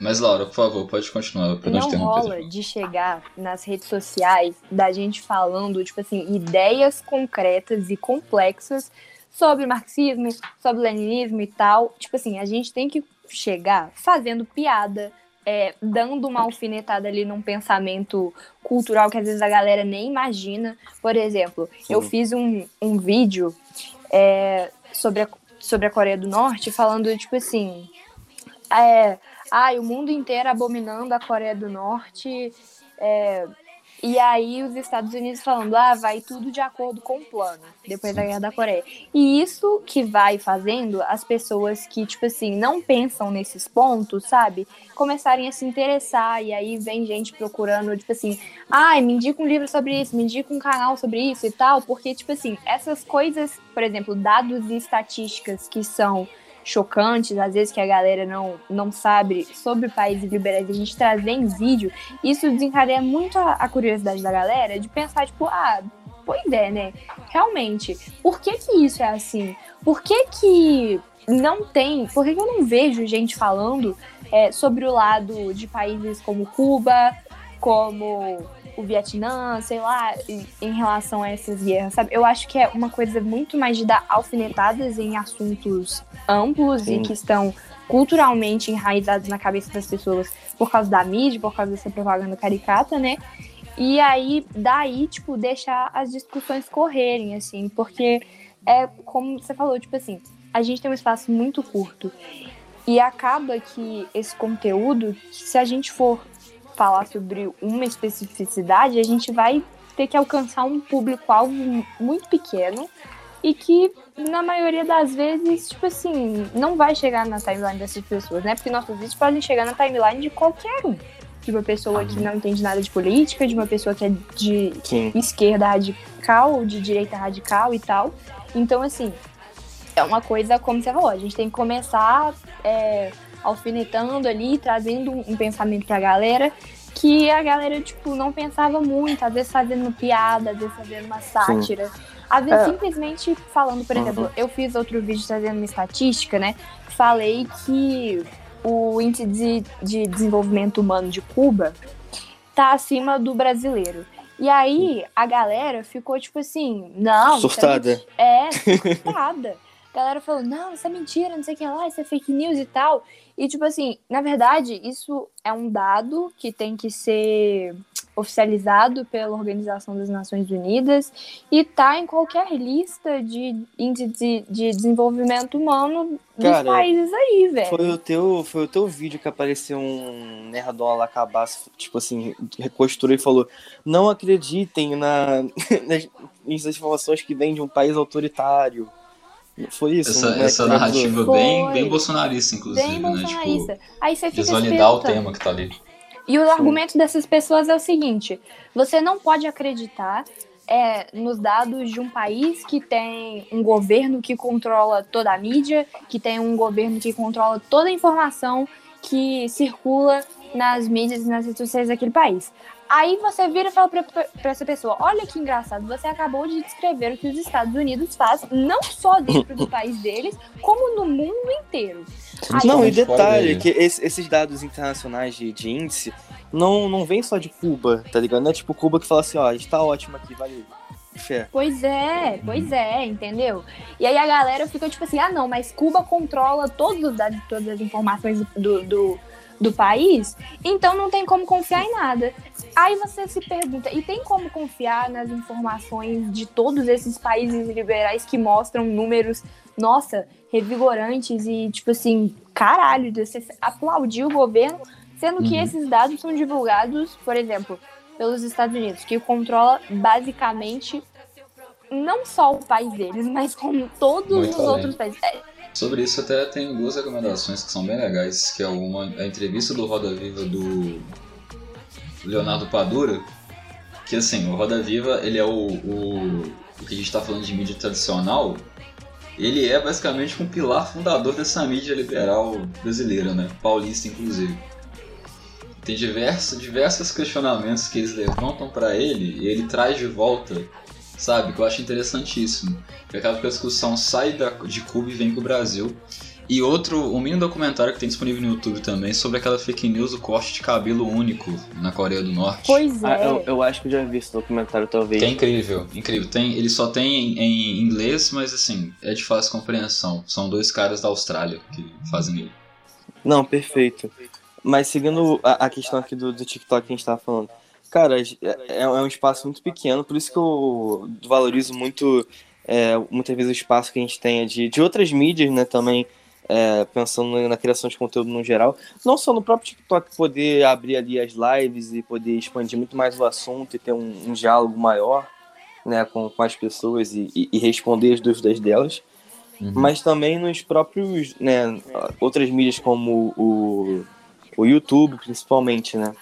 Mas, Laura, por favor, pode continuar, pra não não rola de chegar nas redes sociais da gente falando, tipo assim, ideias concretas e complexas sobre marxismo, sobre leninismo e tal. Tipo assim, a gente tem que chegar fazendo piada, é, dando uma alfinetada ali num pensamento cultural que às vezes a galera nem imagina. Por exemplo, eu Sim. fiz um, um vídeo é, sobre, a, sobre a Coreia do Norte falando, tipo assim, é, ai, o mundo inteiro abominando a Coreia do Norte. é, e aí os Estados Unidos falando, ah, vai tudo de acordo com o plano, depois da Guerra da Coreia. E isso que vai fazendo as pessoas que, tipo assim, não pensam nesses pontos, sabe? Começarem a se interessar, e aí vem gente procurando, tipo assim, ai, me indica um livro sobre isso, me indica um canal sobre isso e tal, porque, tipo assim, essas coisas, por exemplo, dados e estatísticas que são chocantes, às vezes que a galera não, não sabe sobre países liberais, a gente trazer em vídeo, isso desencadeia muito a, a curiosidade da galera de pensar, tipo, ah, pois é, né? Realmente, por que que isso é assim? Por que que não tem, por que que eu não vejo gente falando é, sobre o lado de países como Cuba, como o Vietnã, sei lá, em- relação a essas guerras, sabe? Eu acho que é uma coisa muito mais de dar alfinetadas em assuntos amplos Sim. e que estão culturalmente enraizados na cabeça das pessoas por causa da mídia, por causa dessa propaganda caricata, né? E aí, daí, tipo, deixar as discussões correrem, assim, porque é como você falou, tipo assim, a gente tem um espaço muito curto. E acaba que esse conteúdo, se a gente for falar sobre uma especificidade, a gente vai ter que alcançar um público-alvo muito pequeno e que na maioria das vezes, tipo assim, não vai chegar na timeline dessas pessoas, né? Porque nossos vídeos podem chegar na timeline de qualquer um. De uma pessoa que não entende nada de política, de uma pessoa que é de Sim. esquerda radical, de direita radical e tal. Então, assim, é uma coisa, como você falou, a gente tem que começar é, alfinetando ali, trazendo um pensamento pra galera que a galera, tipo, não pensava muito, às vezes fazendo piada, às vezes fazendo uma sátira. Às vezes, É. simplesmente falando, por Uhum. exemplo, eu fiz outro vídeo trazendo uma estatística, né? Falei que o índice de, de desenvolvimento humano de Cuba tá acima do brasileiro. E aí, a galera ficou tipo assim, não. Surtada. É, surtada. a galera falou, não, isso é mentira, não sei o que lá, isso é fake news e tal. E tipo assim, na verdade, isso é um dado que tem que ser oficializado pela Organização das Nações Unidas e tá em qualquer lista de índice de, de desenvolvimento humano dos Cara, países aí, velho. Foi o, teu, foi o teu vídeo que apareceu um nerdola lá cabaço, tipo assim, recosturou e falou: Não acreditem na, nas informações que vêm de um país autoritário. Foi isso? Essa, né, essa narrativa Foi. bem, bem bolsonarista, inclusive, Bem né? bolsonarista. Tipo, aí você fica se desvalidar o tema que tá ali. E o argumento dessas pessoas é o seguinte: você não pode acreditar é, nos dados de um país que tem um governo que controla toda a mídia, que tem um governo que controla toda a informação que circula nas mídias e nas redes sociais daquele país. Aí você vira e fala pra, pra essa pessoa: olha que engraçado, você acabou de descrever o que os Estados Unidos faz, não só dentro do país deles, como no mundo inteiro. Aí Não, e detalhe, que esse- esses dados internacionais de, de índice não, não vem só de Cuba, tá ligado? Não é tipo Cuba que fala assim, ó, a gente tá ótimo aqui, valeu. Fé. Pois é, pois é, entendeu? E aí a galera fica tipo assim, ah não, mas Cuba controla todos os dados, todas as informações do, do, do país, então não tem como confiar em nada. Aí você se pergunta, e tem como confiar nas informações de todos esses países liberais que mostram números, nossa, revigorantes e tipo assim, caralho, você aplaudir o governo, sendo que Uhum. esses dados são divulgados, por exemplo, pelos Estados Unidos, que controla basicamente não só o país deles, mas como todos Muito os além. outros países. É, Sobre isso até tem duas recomendações que são bem legais, que é uma a entrevista do Roda Viva do Leonardo Padura, que assim, o Roda Viva, ele é o, o, o que a gente está falando de mídia tradicional, ele é basicamente um pilar fundador dessa mídia liberal brasileira, né? Paulista, inclusive. Tem diversos, diversos questionamentos que eles levantam para ele e ele traz de volta, sabe? Que eu acho interessantíssimo. Que acaba que a discussão sai da, de Cuba e vem pro Brasil. E outro, um mini documentário que tem disponível no YouTube também sobre aquela fake news do corte de cabelo único na Coreia do Norte. pois é. Ah, eu, eu acho que eu já vi esse documentário, talvez. Que é incrível, incrível. Tem, ele só tem em, em inglês, mas assim, é de fácil compreensão. São dois caras da Austrália que fazem ele. Não, perfeito. Mas seguindo a, a questão aqui do, do TikTok que a gente tava falando. Cara, é, é um espaço muito pequeno, por isso que eu valorizo muito, é, muitas vezes, o espaço que a gente tem de, de outras mídias, né, também, é, pensando na criação de conteúdo no geral. Não só no próprio TikTok, poder abrir ali as lives e poder expandir muito mais o assunto e ter um, um diálogo maior, né, com, com as pessoas e, e- e responder as dúvidas delas. Mas também nos próprios, né, outras mídias como o, o YouTube, principalmente, né,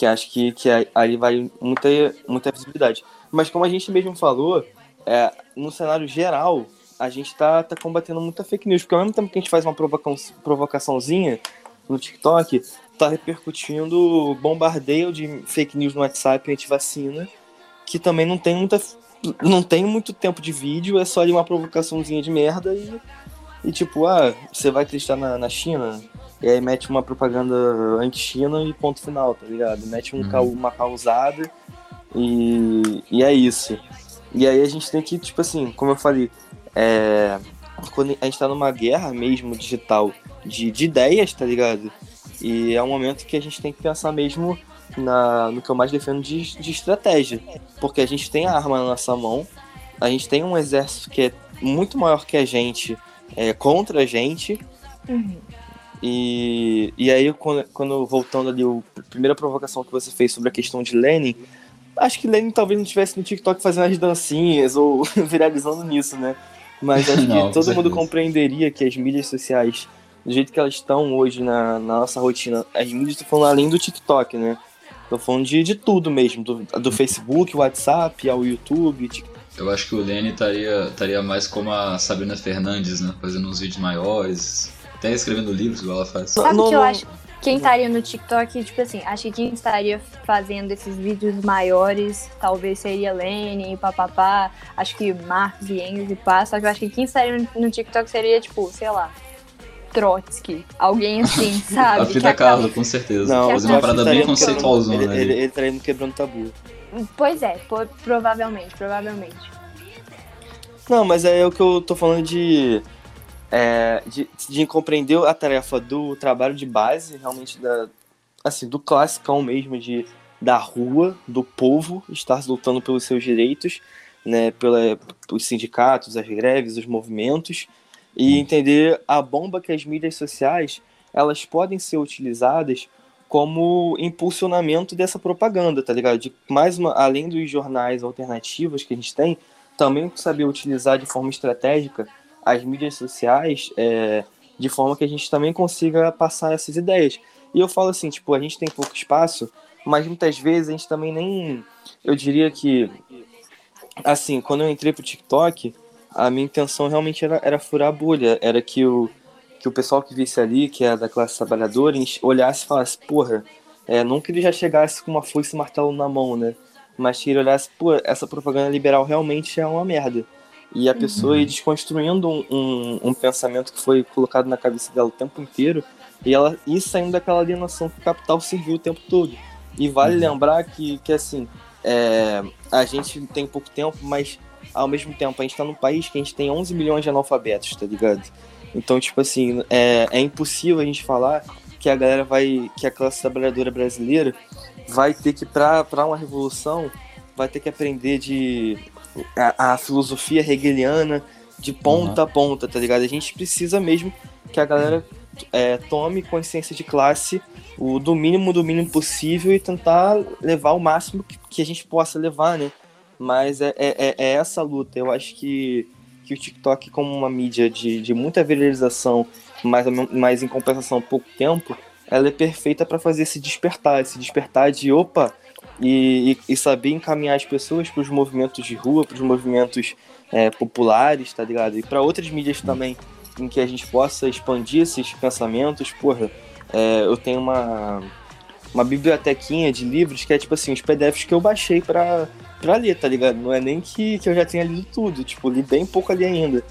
que acho que, que aí- vale muita, muita visibilidade. Mas como a gente mesmo falou, é, no cenário geral, a gente tá, tá combatendo muita fake news, porque ao mesmo tempo que a gente faz uma provoca provocaçãozinha no TikTok, tá repercutindo bombardeio de fake news no WhatsApp anti-vacina, que também não tem muita não tem muito tempo de vídeo, é só ali uma provocaçãozinha de merda e, e tipo, ah, você vai acreditar na, na China? E aí mete uma propaganda anti-China e ponto final, tá ligado? Mete um Uhum. uma causada e, e é isso. E aí a gente tem que, tipo assim, como eu falei, é, quando a gente tá numa guerra mesmo digital de, de ideias, tá ligado? E é um momento que a gente tem que pensar mesmo na, no que eu mais defendo de, de estratégia. Porque a gente tem a arma na nossa mão, a gente tem um exército que é muito maior que a gente é, contra a gente. Uhum. E, e aí, quando, quando voltando ali, a primeira provocação que você fez sobre a questão de Lenin, acho que Lenin talvez não estivesse no TikTok fazendo as dancinhas ou viralizando nisso, né? Mas acho que todo mundo compreenderia que as mídias sociais, do jeito que elas estão hoje na, na nossa rotina, as mídias tô falando além do TikTok, né? Tô falando de, de tudo mesmo, do, do Facebook, WhatsApp, ao YouTube, TikTok. Eu acho que o Lenny estaria mais como a Sabrina Fernandes, né? Fazendo uns vídeos maiores, até escrevendo livros, igual ela faz. Sabe o que eu acho? Quem estaria no TikTok, tipo assim, acho que quem estaria fazendo esses vídeos maiores talvez seria Lenny, papapá, acho que Marcos e Engels e pá, só que eu acho que quem estaria no, TikTok seria, tipo, sei lá, Trotsky, alguém assim, sabe? a Frida Kahlo, com certeza. Não, Fazer uma parada bem conceitualzona Ele, ele, ele estaria no quebrando tabu. Pois é, provavelmente, provavelmente. Não, mas é o que eu tô falando de, é, de, de compreender a tarefa do trabalho de base, realmente da, assim, do classicão mesmo, de, da rua, do povo estar lutando pelos seus direitos, né, pela, os sindicatos, as greves, os movimentos, e entender a bomba que as mídias sociais elas podem ser utilizadas como impulsionamento dessa propaganda, tá ligado? De mais uma, além dos jornais alternativos que a gente tem, também saber utilizar de forma estratégica as mídias sociais é, de forma que a gente também consiga passar essas ideias. E eu falo assim, tipo, a gente tem pouco espaço, mas muitas vezes a gente também nem. Eu diria que. Assim, quando eu entrei pro TikTok, a minha intenção realmente era, era furar a bolha. Era que o, que o pessoal que visse ali, que é da classe trabalhadora, olhasse e falasse, porra, é, não que ele já chegasse com uma foice e martelo na mão, né? Mas que ele olhasse, pô, essa propaganda liberal realmente é uma merda. E a pessoa ir desconstruindo um, um, um pensamento que foi colocado na cabeça dela o tempo inteiro e ela ir saindo daquela alienação que o capital serviu o tempo todo. E vale lembrar que, que assim, é, a gente tem pouco tempo, mas ao mesmo tempo a gente tá num país que a gente tem 11 milhões de analfabetos, tá ligado? Então, tipo assim, é, é impossível a gente falar que a galera vai, que a classe trabalhadora brasileira vai ter que, pra uma revolução, vai ter que aprender de a, a filosofia hegeliana de ponta a ponta, tá ligado? A gente precisa mesmo que a galera é, tome consciência de classe o do mínimo do mínimo possível e tentar levar o máximo que, que a gente possa levar, né? Mas é, é, é- é essa luta. Eu acho que, que o TikTok, como uma mídia de, de muita viralização, mas, mas em compensação pouco tempo, ela é perfeita para fazer esse despertar, esse despertar de opa e, e, e saber encaminhar as pessoas para os movimentos de rua, para os movimentos é, populares, tá ligado? E para outras mídias também, em que a gente possa expandir esses pensamentos. Porra, é, eu tenho uma, uma bibliotequinha de livros que é tipo assim, os PDFs que eu baixei pra, pra ler, tá ligado? Não é nem que, que eu já tenha lido tudo, tipo, li bem pouco ali ainda.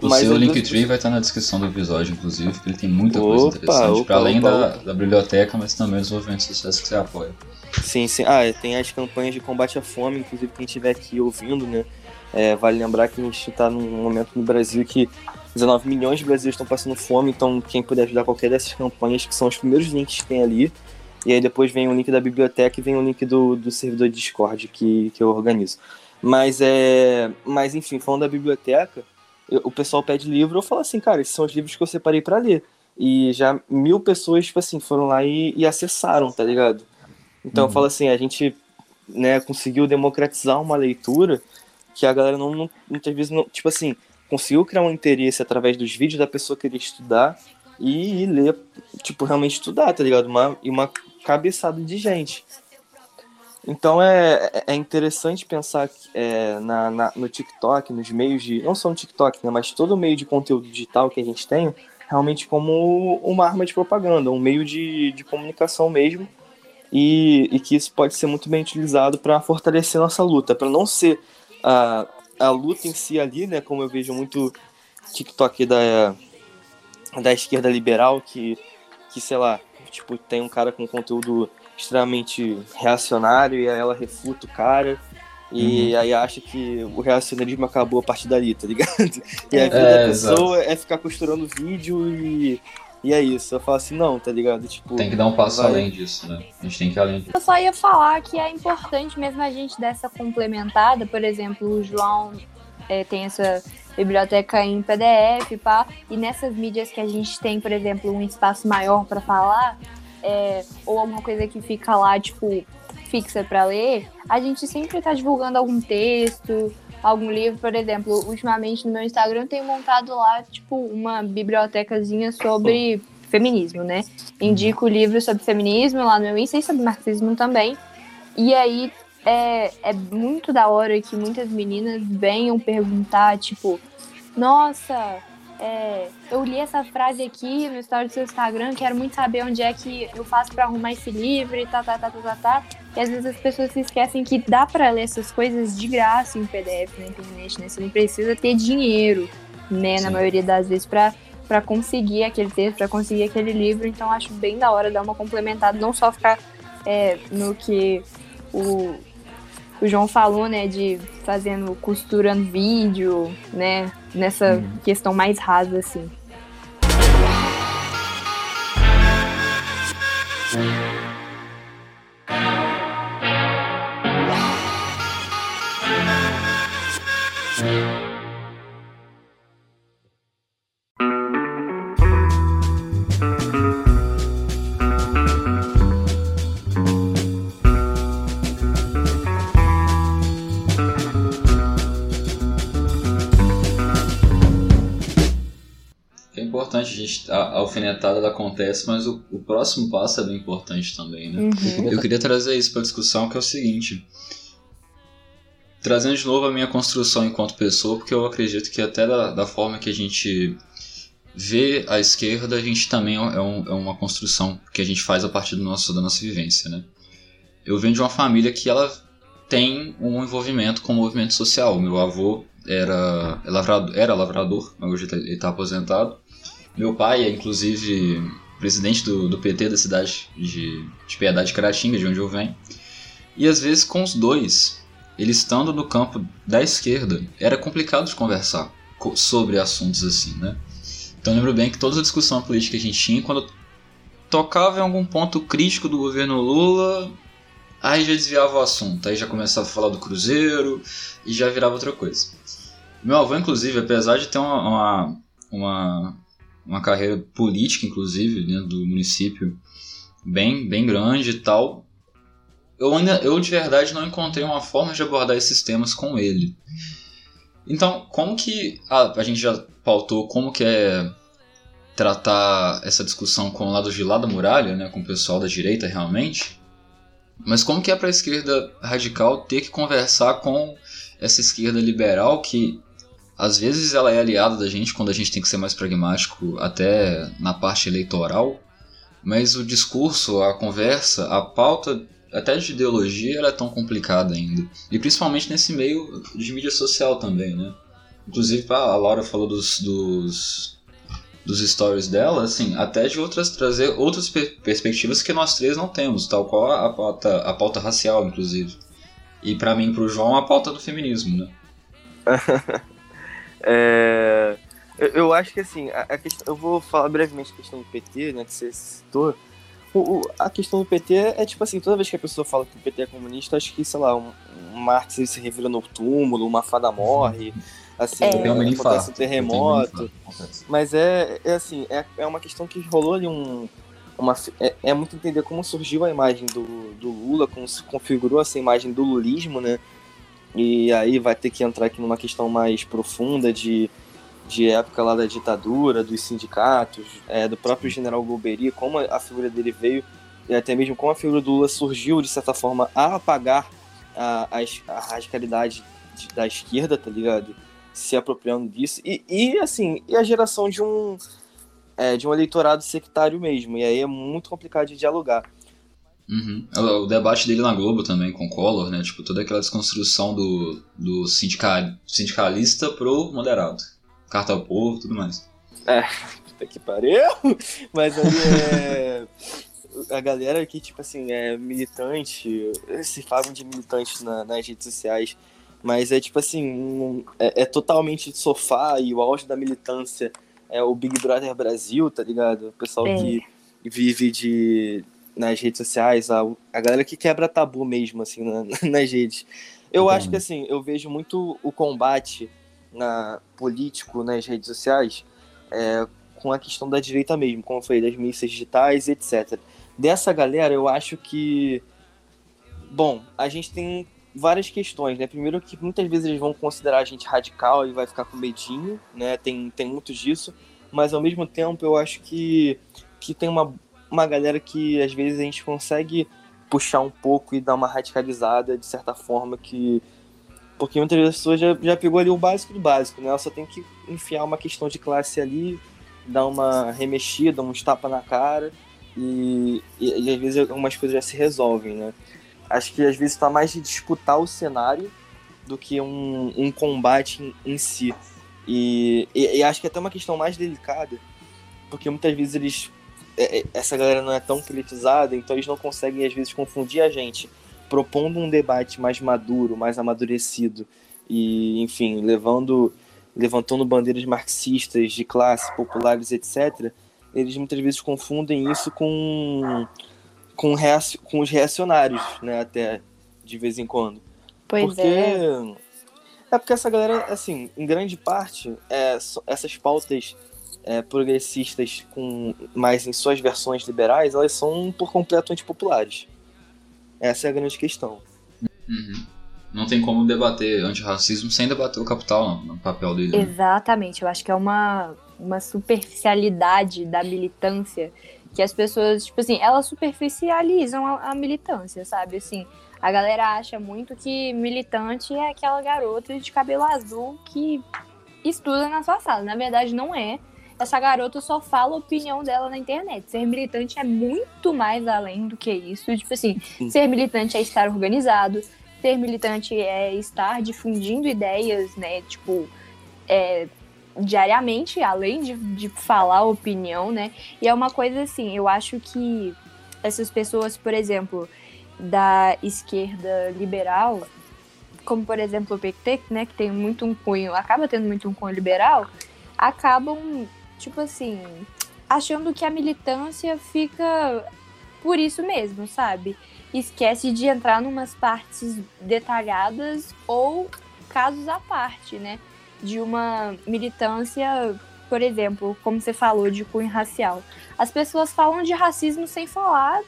O Mas seu eu- Linktree vai estar na descrição do episódio, inclusive, porque ele tem muita coisa Opa, interessante. opa, para além opa, da, da biblioteca, mas também dos movimentos sociais que você apoia. Sim, sim. Ah, é, tem as campanhas de combate à fome, inclusive quem estiver aqui ouvindo, né? É, vale lembrar que a gente está num momento no Brasil que 19 milhões de brasileiros estão passando fome, então quem puder ajudar qualquer dessas campanhas, que são os primeiros links que tem ali, e aí depois vem o link da biblioteca e vem o link do, do servidor Discord que, que eu organizo. Mas é. Mas enfim, falando da biblioteca, eu- o pessoal pede livro, eu falo assim, cara, esses são os livros que eu separei para ler. E já mil pessoas, tipo assim, foram lá e, e acessaram, tá ligado? Então eu falo assim, a gente né, conseguiu democratizar uma leitura que a galera não, não- muitas vezes não, tipo assim, conseguiu criar um interesse através dos vídeos da pessoa querer estudar e, ler, tipo, realmente estudar, tá ligado? Uma, e uma cabeçada de gente. Então é, é- interessante pensar é, na, na- no TikTok, nos meios de. Não só no TikTok, né, mas todo meio de conteúdo digital que a gente tem, realmente como uma arma de propaganda, um meio de, de comunicação mesmo. E, e que isso pode ser muito bem utilizado para fortalecer nossa luta, para não ser a, a luta em si ali, né? Como eu vejo muito TikTok da, da esquerda liberal, que, que, sei lá, tipo, tem um cara com conteúdo extremamente reacionário e aí ela refuta o cara. E aí acha que o reacionarismo acabou a partir dali, tá ligado? E a vida É, da pessoa é ficar costurando vídeo e, e é isso. Eu falo assim, não, tá ligado? Tipo, Tem que dar um passo vai- além disso, né? A gente tem que ir além disso. Eu só ia falar que é importante mesmo a gente dar essa complementada. Por exemplo, o João é, tem essa biblioteca em PDF, pá, e nessas mídias que a gente tem, por exemplo, um espaço maior para falar, é, ou alguma coisa que fica lá, tipo, fixa para ler, a gente sempre tá divulgando algum texto, algum livro, por exemplo, ultimamente no meu Instagram eu tenho montado lá, tipo, uma bibliotecazinha sobre feminismo, né? Indico livros sobre feminismo lá no meu Insta e sobre marxismo também. E aí é, é muito da hora que muitas meninas venham perguntar, tipo, nossa, é, eu li essa frase aqui no story do seu Instagram, quero muito saber onde é que eu faço para arrumar esse livro e tá, tá, tá, tá, tá, tá. E às vezes as pessoas se esquecem que dá para ler essas coisas de graça em PDF na internet, né? Você não precisa ter dinheiro, né, Sim. na maioria das vezes, para para conseguir aquele texto, para conseguir aquele livro. Então acho bem da hora dar uma complementada, não só ficar é, no que o, o João falou, né, de fazendo, costurando vídeo, né, nessa uhum. questão mais rasa, assim. Importante, a, gente, a, a alfinetada acontece, mas o, o, próximo passo é bem importante também, né? Uhum. Eu queria trazer isso para discussão, que é o seguinte. Trazendo de novo a minha construção enquanto pessoa, porque eu acredito que até da, da forma que a gente vê a esquerda, a gente também é, um, é uma construção que a gente faz a partir do nosso, da nossa vivência, né? Eu venho de uma família que ela tem um envolvimento com o movimento social. Meu avô era é lavrador, era lavrador hoje ele está aposentado. Meu pai é, inclusive, presidente do, do PT da cidade de, de Piedade Caratinga, de onde eu venho. E às vezes com os dois, ele estando no campo da esquerda, era complicado de conversar sobre assuntos assim, né? Então lembro bem que toda a discussão política que a gente tinha, quando tocava em algum ponto crítico do governo Lula, aí já desviava o assunto, aí já começava a falar do Cruzeiro e já virava outra coisa. Meu avô, inclusive, apesar de ter uma, uma, uma uma carreira política, inclusive, dentro do município, bem, bem grande e tal. Eu ainda, eu de verdade não encontrei uma forma de abordar esses temas com ele. Então, como que a, a gente já pautou como que é tratar essa discussão com o lado de lá da muralha, né, com o pessoal da direita realmente? Mas como que é para a esquerda radical ter que conversar com essa esquerda liberal que às vezes ela é aliada da gente quando a gente tem que ser mais pragmático, até na parte eleitoral, mas o discurso, a conversa, a pauta, até de ideologia, ela é tão complicada ainda. E principalmente nesse meio de mídia social também, né? Inclusive, a Laura falou dos, dos, dos stories dela, assim, até de outras trazer outras per perspectivas que nós três não temos, tal qual a pauta, a pauta racial, inclusive. E para mim pro João, a pauta do feminismo, né? É, eu, eu, acho que assim, a, a, questão, eu vou falar brevemente a questão do PT, né, que você citou. O, o, a questão do PT é, é, tipo assim, toda vez que a pessoa fala que o PT é comunista, acho que, sei lá, um, um Marx se revira no túmulo, uma fada morre, assim, é. um acontece um terremoto. Mas é, é assim, é, é uma questão que rolou ali um. Uma, é, é muito entender como surgiu a imagem do, do Lula, como se configurou essa imagem do lulismo, né? E aí vai ter que entrar aqui numa questão mais profunda de, de época lá da ditadura, dos sindicatos, é, do próprio general Golbery, como a figura dele veio, e até mesmo como a figura do Lula surgiu, de certa forma, a apagar a, a, a radicalidade de, da esquerda, tá ligado? Se apropriando disso. E, e assim, e a geração de um, é, de um eleitorado sectário mesmo. E aí é muito complicado de dialogar. Uhum. O, debate dele na Globo também com o Collor, né? Tipo, toda aquela desconstrução do, do sindical, sindicalista pro moderado. Carta ao povo tudo mais. É, puta que pariu! Mas aí é. a galera que, tipo assim, é militante, se falam de militante na, nas redes sociais, mas é tipo assim, um, é, é, totalmente de sofá e o auge da militância é o Big Brother Brasil, tá ligado? O pessoal é. que vive de, nas redes sociais, a, a galera que quebra tabu mesmo, assim, na, nas redes. Eu acho que, assim, eu vejo muito o combate na, político nas redes sociais é, com a questão da direita mesmo, como eu falei, das mídias digitais, etc. Dessa galera, eu acho que, bom, a gente tem várias questões, né? Primeiro que muitas vezes eles vão considerar a gente radical e vai ficar com medinho, né? Tem, tem muito disso, mas ao mesmo tempo eu acho que, que tem uma, uma galera que às vezes a gente consegue puxar um pouco e dar uma radicalizada de certa forma que porque muitas pessoas já, já pegou ali o básico do básico, né? Ela só tem que enfiar uma questão de classe ali, dar uma remexida, uns tapa na cara e, e, e às vezes algumas coisas já se resolvem, né? Acho que às vezes está mais de disputar o cenário do que um, um combate em, em si. E, e, e, acho que é até uma questão mais delicada, porque muitas vezes eles. É, é, essa galera não é tão politizada, então eles não conseguem às vezes confundir a gente propondo um debate mais maduro, mais amadurecido e, enfim, levando, levantando bandeiras marxistas de classe, populares, etc., eles muitas vezes confundem isso com, com, reac com os reacionários, né, até de vez em quando. Pois porque, é. É porque essa galera, assim, em grande parte, é, essas pautas é, progressistas com mais em suas versões liberais, elas são por completo antipopulares. Essa é a grande questão. Uhum. Não tem como debater antirracismo sem debater o capital no, papel dele. Né? Exatamente, eu acho que é uma, uma superficialidade da militância que as pessoas, tipo assim, elas superficializam a, a militância, sabe? Assim, a galera acha muito que militante é aquela garota de cabelo azul que estuda na sua sala. Na verdade, não é essa garota só fala a opinião dela na internet. Ser militante é muito mais além do que isso. Tipo assim, ser militante é estar organizado, ser militante é estar difundindo ideias, né? Tipo, é, diariamente, além de, de falar a opinião, né? E é uma coisa assim, eu acho que essas pessoas, por exemplo, da esquerda liberal, como por exemplo o PT, né, que tem muito um cunho, acaba tendo muito um cunho liberal, acabam tipo assim, achando que a militância fica por isso mesmo, sabe? Esquece de entrar numas partes detalhadas ou casos à parte, né? De uma militância, por exemplo, como você falou, de cunho racial. As pessoas falam de racismo sem falar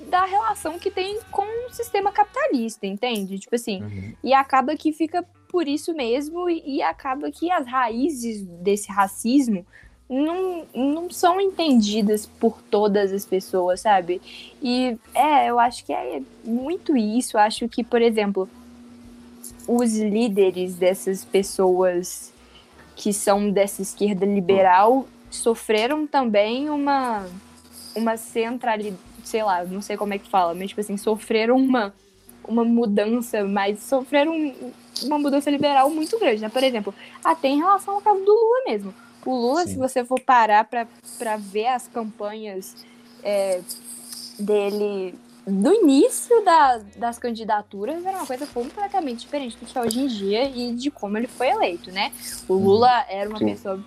da relação que tem com o sistema capitalista, entende? Tipo assim, uhum. e acaba que fica por isso mesmo e, e acaba que as raízes desse racismo não, não são entendidas por todas as pessoas, sabe? E é, eu acho que é muito isso. Eu acho que, por exemplo, os líderes dessas pessoas que são dessa esquerda liberal sofreram também uma uma centralidade, sei lá, não sei como é que fala, mas tipo assim, sofreram uma uma mudança, mas sofreram uma mudança liberal muito grande, né? Por exemplo, até em relação ao caso do Lula mesmo o Lula, Sim. se você for parar para ver as campanhas é, dele no início da, das candidaturas, era uma coisa completamente diferente do que é hoje em dia e de como ele foi eleito, né? O uhum. Lula era uma Sim. pessoa.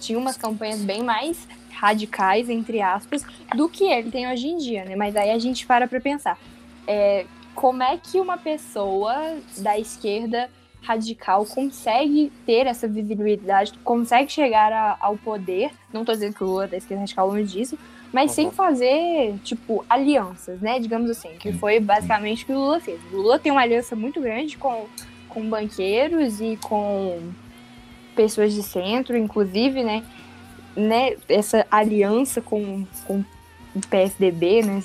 tinha umas campanhas bem mais radicais, entre aspas, do que ele tem hoje em dia, né? Mas aí a gente para pra pensar. É, como é que uma pessoa da esquerda radical consegue ter essa visibilidade, consegue chegar a, ao poder. Não tô dizendo que o Lula da esquerda radical longe disso, mas uhum. sem fazer, tipo, alianças, né? Digamos assim, que foi basicamente o que o Lula fez. O Lula tem uma aliança muito grande com, com banqueiros e com pessoas de centro, inclusive, né? né essa aliança com, com o PSDB, né?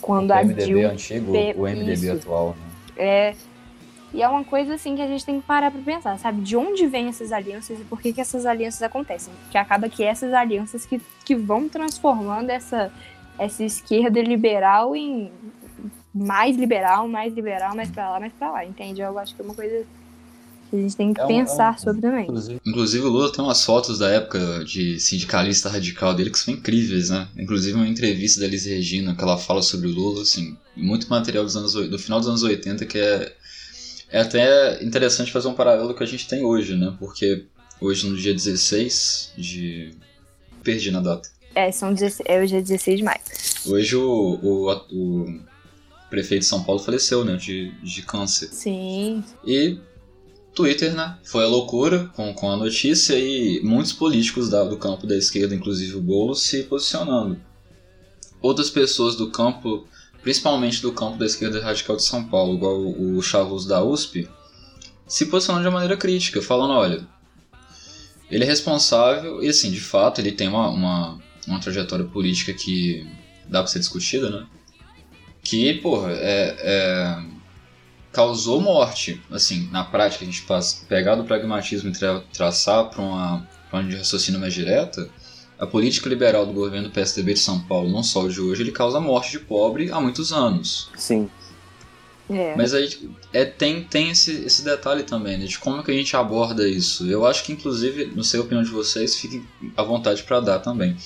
Quando o a MDB Dilma, antigo, o MDB isso, atual, né? É, e é uma coisa assim que a gente tem que parar para pensar, sabe? De onde vêm essas alianças e por que, que essas alianças acontecem? Que acaba que essas alianças que, que vão transformando essa, essa esquerda liberal em mais liberal, mais liberal, mais para lá, mais para lá, entende? Eu acho que é uma coisa que a gente tem que é um, pensar é um, sobre também. Inclusive, inclusive, o Lula tem umas fotos da época de sindicalista radical dele que são incríveis, né? Inclusive uma entrevista da Liz Regina que ela fala sobre o Lula, assim, muito material dos anos, do final dos anos 80 que é é até interessante fazer um paralelo que a gente tem hoje, né? Porque hoje, no dia 16 de. Perdi na data. É, são 16, é hoje é 16 de maio. Hoje o, o, o prefeito de São Paulo faleceu, né? De, de câncer. Sim. E Twitter, né? Foi a loucura com, com a notícia e muitos políticos da, do campo da esquerda, inclusive o Boulos, se posicionando. Outras pessoas do campo principalmente do campo da esquerda radical de São Paulo, igual o Chavos da USP, se posicionando de maneira crítica, falando, olha, ele é responsável, e assim, de fato, ele tem uma, uma, uma trajetória política que dá pra ser discutida, né? Que, porra, é, é, causou morte. Assim, na prática, a gente passa, pegar do pragmatismo e tra traçar para uma, pra uma raciocínio mais direta, a política liberal do governo do PSDB de São Paulo, não só o de hoje, ele causa morte de pobre há muitos anos. Sim. É. Mas aí é, tem, tem esse, esse detalhe também, né, de como que a gente aborda isso. Eu acho que, inclusive, não sei a opinião de vocês, fiquem à vontade para dar também.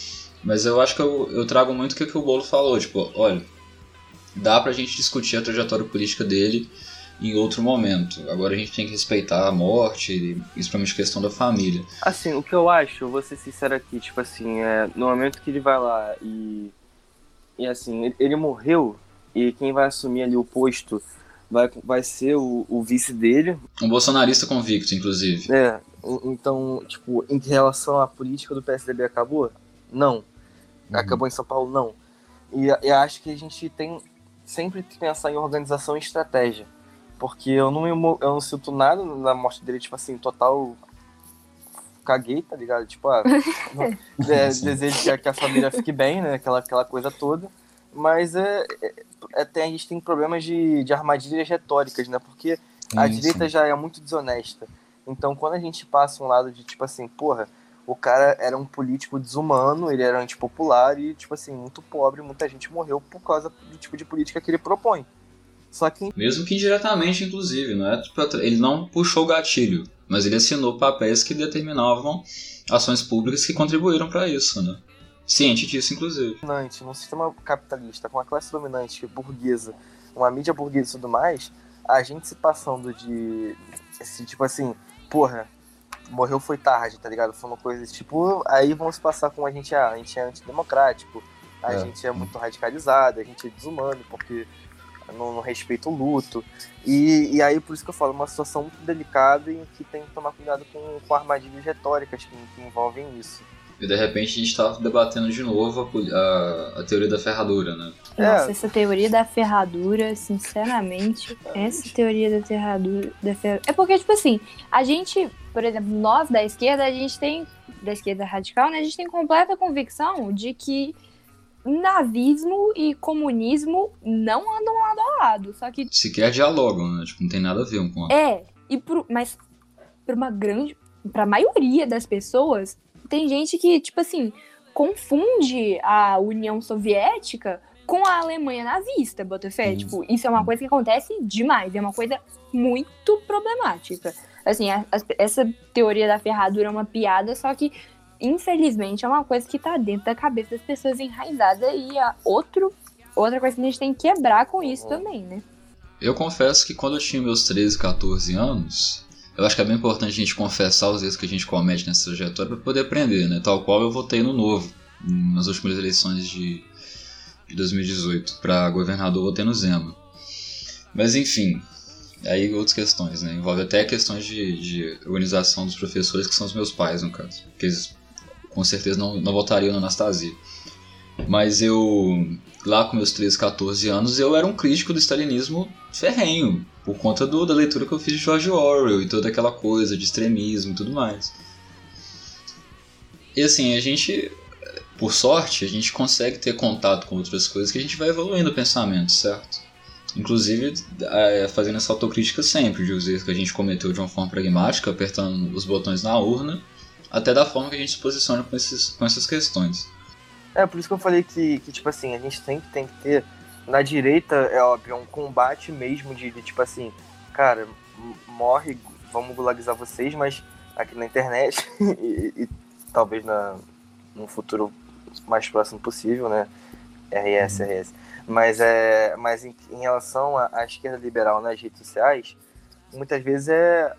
Mas eu acho que eu, eu trago muito o que, que o Bolo falou, tipo, olha, dá pra gente discutir a trajetória política dele em outro momento. Agora a gente tem que respeitar a morte, principalmente a questão da família. Assim, o que eu acho, vou ser sincero aqui, tipo assim, é, no momento que ele vai lá e. E assim, ele, ele morreu e quem vai assumir ali o posto vai, vai ser o, o vice dele. Um bolsonarista convicto, inclusive. É, então, tipo, em relação à política do PSDB acabou? Não. Uhum. Acabou em São Paulo? Não. E eu acho que a gente tem sempre que pensar em organização e estratégia. Porque eu não, eu não sinto nada na morte dele, tipo assim, total. Caguei, tá ligado? Tipo, ah, é, desejo que a, que a, família fique bem, né? Aquela, aquela coisa toda. Mas é, é, é tem, a gente tem problemas de, de armadilhas retóricas, né? Porque a Isso. direita já é muito desonesta. Então, quando a gente passa um lado de tipo assim, porra, o cara era um político desumano, ele era antipopular e, tipo assim, muito pobre, muita gente morreu por causa do tipo de política que ele propõe. Só que. Mesmo que indiretamente, inclusive, não é? Ele não puxou o gatilho, mas ele assinou papéis que determinavam ações públicas que contribuíram para isso, né? Ciente disso, inclusive. Dominante, num sistema capitalista, com uma classe dominante burguesa, uma mídia burguesa e tudo mais, a gente se passando de. Esse, tipo assim, porra, morreu foi tarde, tá ligado? Foi uma coisa tipo, aí vamos passar com a gente, ah, a gente é antidemocrático, a é. gente é muito radicalizado, a gente é desumano, porque não, não respeita o luto. E, e aí, por isso que eu falo, uma situação muito delicada em que tem que tomar cuidado com, com armadilhas retóricas que, que envolvem isso. E de repente a gente está debatendo de novo a, a, a, teoria da ferradura, né? Nossa, é. essa teoria da ferradura, sinceramente, essa teoria da ferradura, da ferradura. É porque, tipo assim, a gente, por exemplo, nós da esquerda, a gente tem, da esquerda radical, né, a gente tem completa convicção de que nazismo e comunismo não andam lado a lado. Só que. Sequer dialogam, né? Tipo, não tem nada a ver um com o outro. É, e pro, mas para uma grande. Pra maioria das pessoas, tem gente que, tipo assim, confunde a União Soviética com a Alemanha nazista, Botafé. Hum. Tipo, isso é uma coisa que acontece demais, é uma coisa muito problemática. Assim, a, a, essa teoria da ferradura é uma piada, só que infelizmente, é uma coisa que tá dentro da cabeça das pessoas enraizada e a outro, outra coisa que a gente tem que quebrar com isso também, né? Eu confesso que quando eu tinha meus 13, 14 anos, eu acho que é bem importante a gente confessar os erros que a gente comete nessa trajetória para poder aprender, né? Tal qual eu votei no Novo, nas últimas eleições de, de 2018. Para governador, votei no Zema. Mas enfim, aí outras questões, né? Envolve até questões de, de organização dos professores, que são os meus pais, no caso. Porque eles com certeza não, não votaria no Anastasia. Mas eu, lá com meus 13, 14 anos, eu era um crítico do stalinismo ferrenho, por conta do, da leitura que eu fiz de George Orwell e toda aquela coisa de extremismo e tudo mais. E assim, a gente, por sorte, a gente consegue ter contato com outras coisas que a gente vai evoluindo o pensamento, certo? Inclusive, é, fazendo essa autocrítica sempre de erros que a gente cometeu de uma forma pragmática, apertando os botões na urna, até da forma que a gente se posiciona com, esses, com essas questões. É, por isso que eu falei que, que tipo assim, a gente tem, tem que ter, na direita, é óbvio, um combate mesmo de, de tipo assim, cara, morre, vamos gulagizar vocês, mas aqui na internet e, e, talvez na, num futuro mais próximo possível, né? RS, uhum. RS. Mas, é, mas em, em relação à, à esquerda liberal nas redes sociais, muitas vezes é,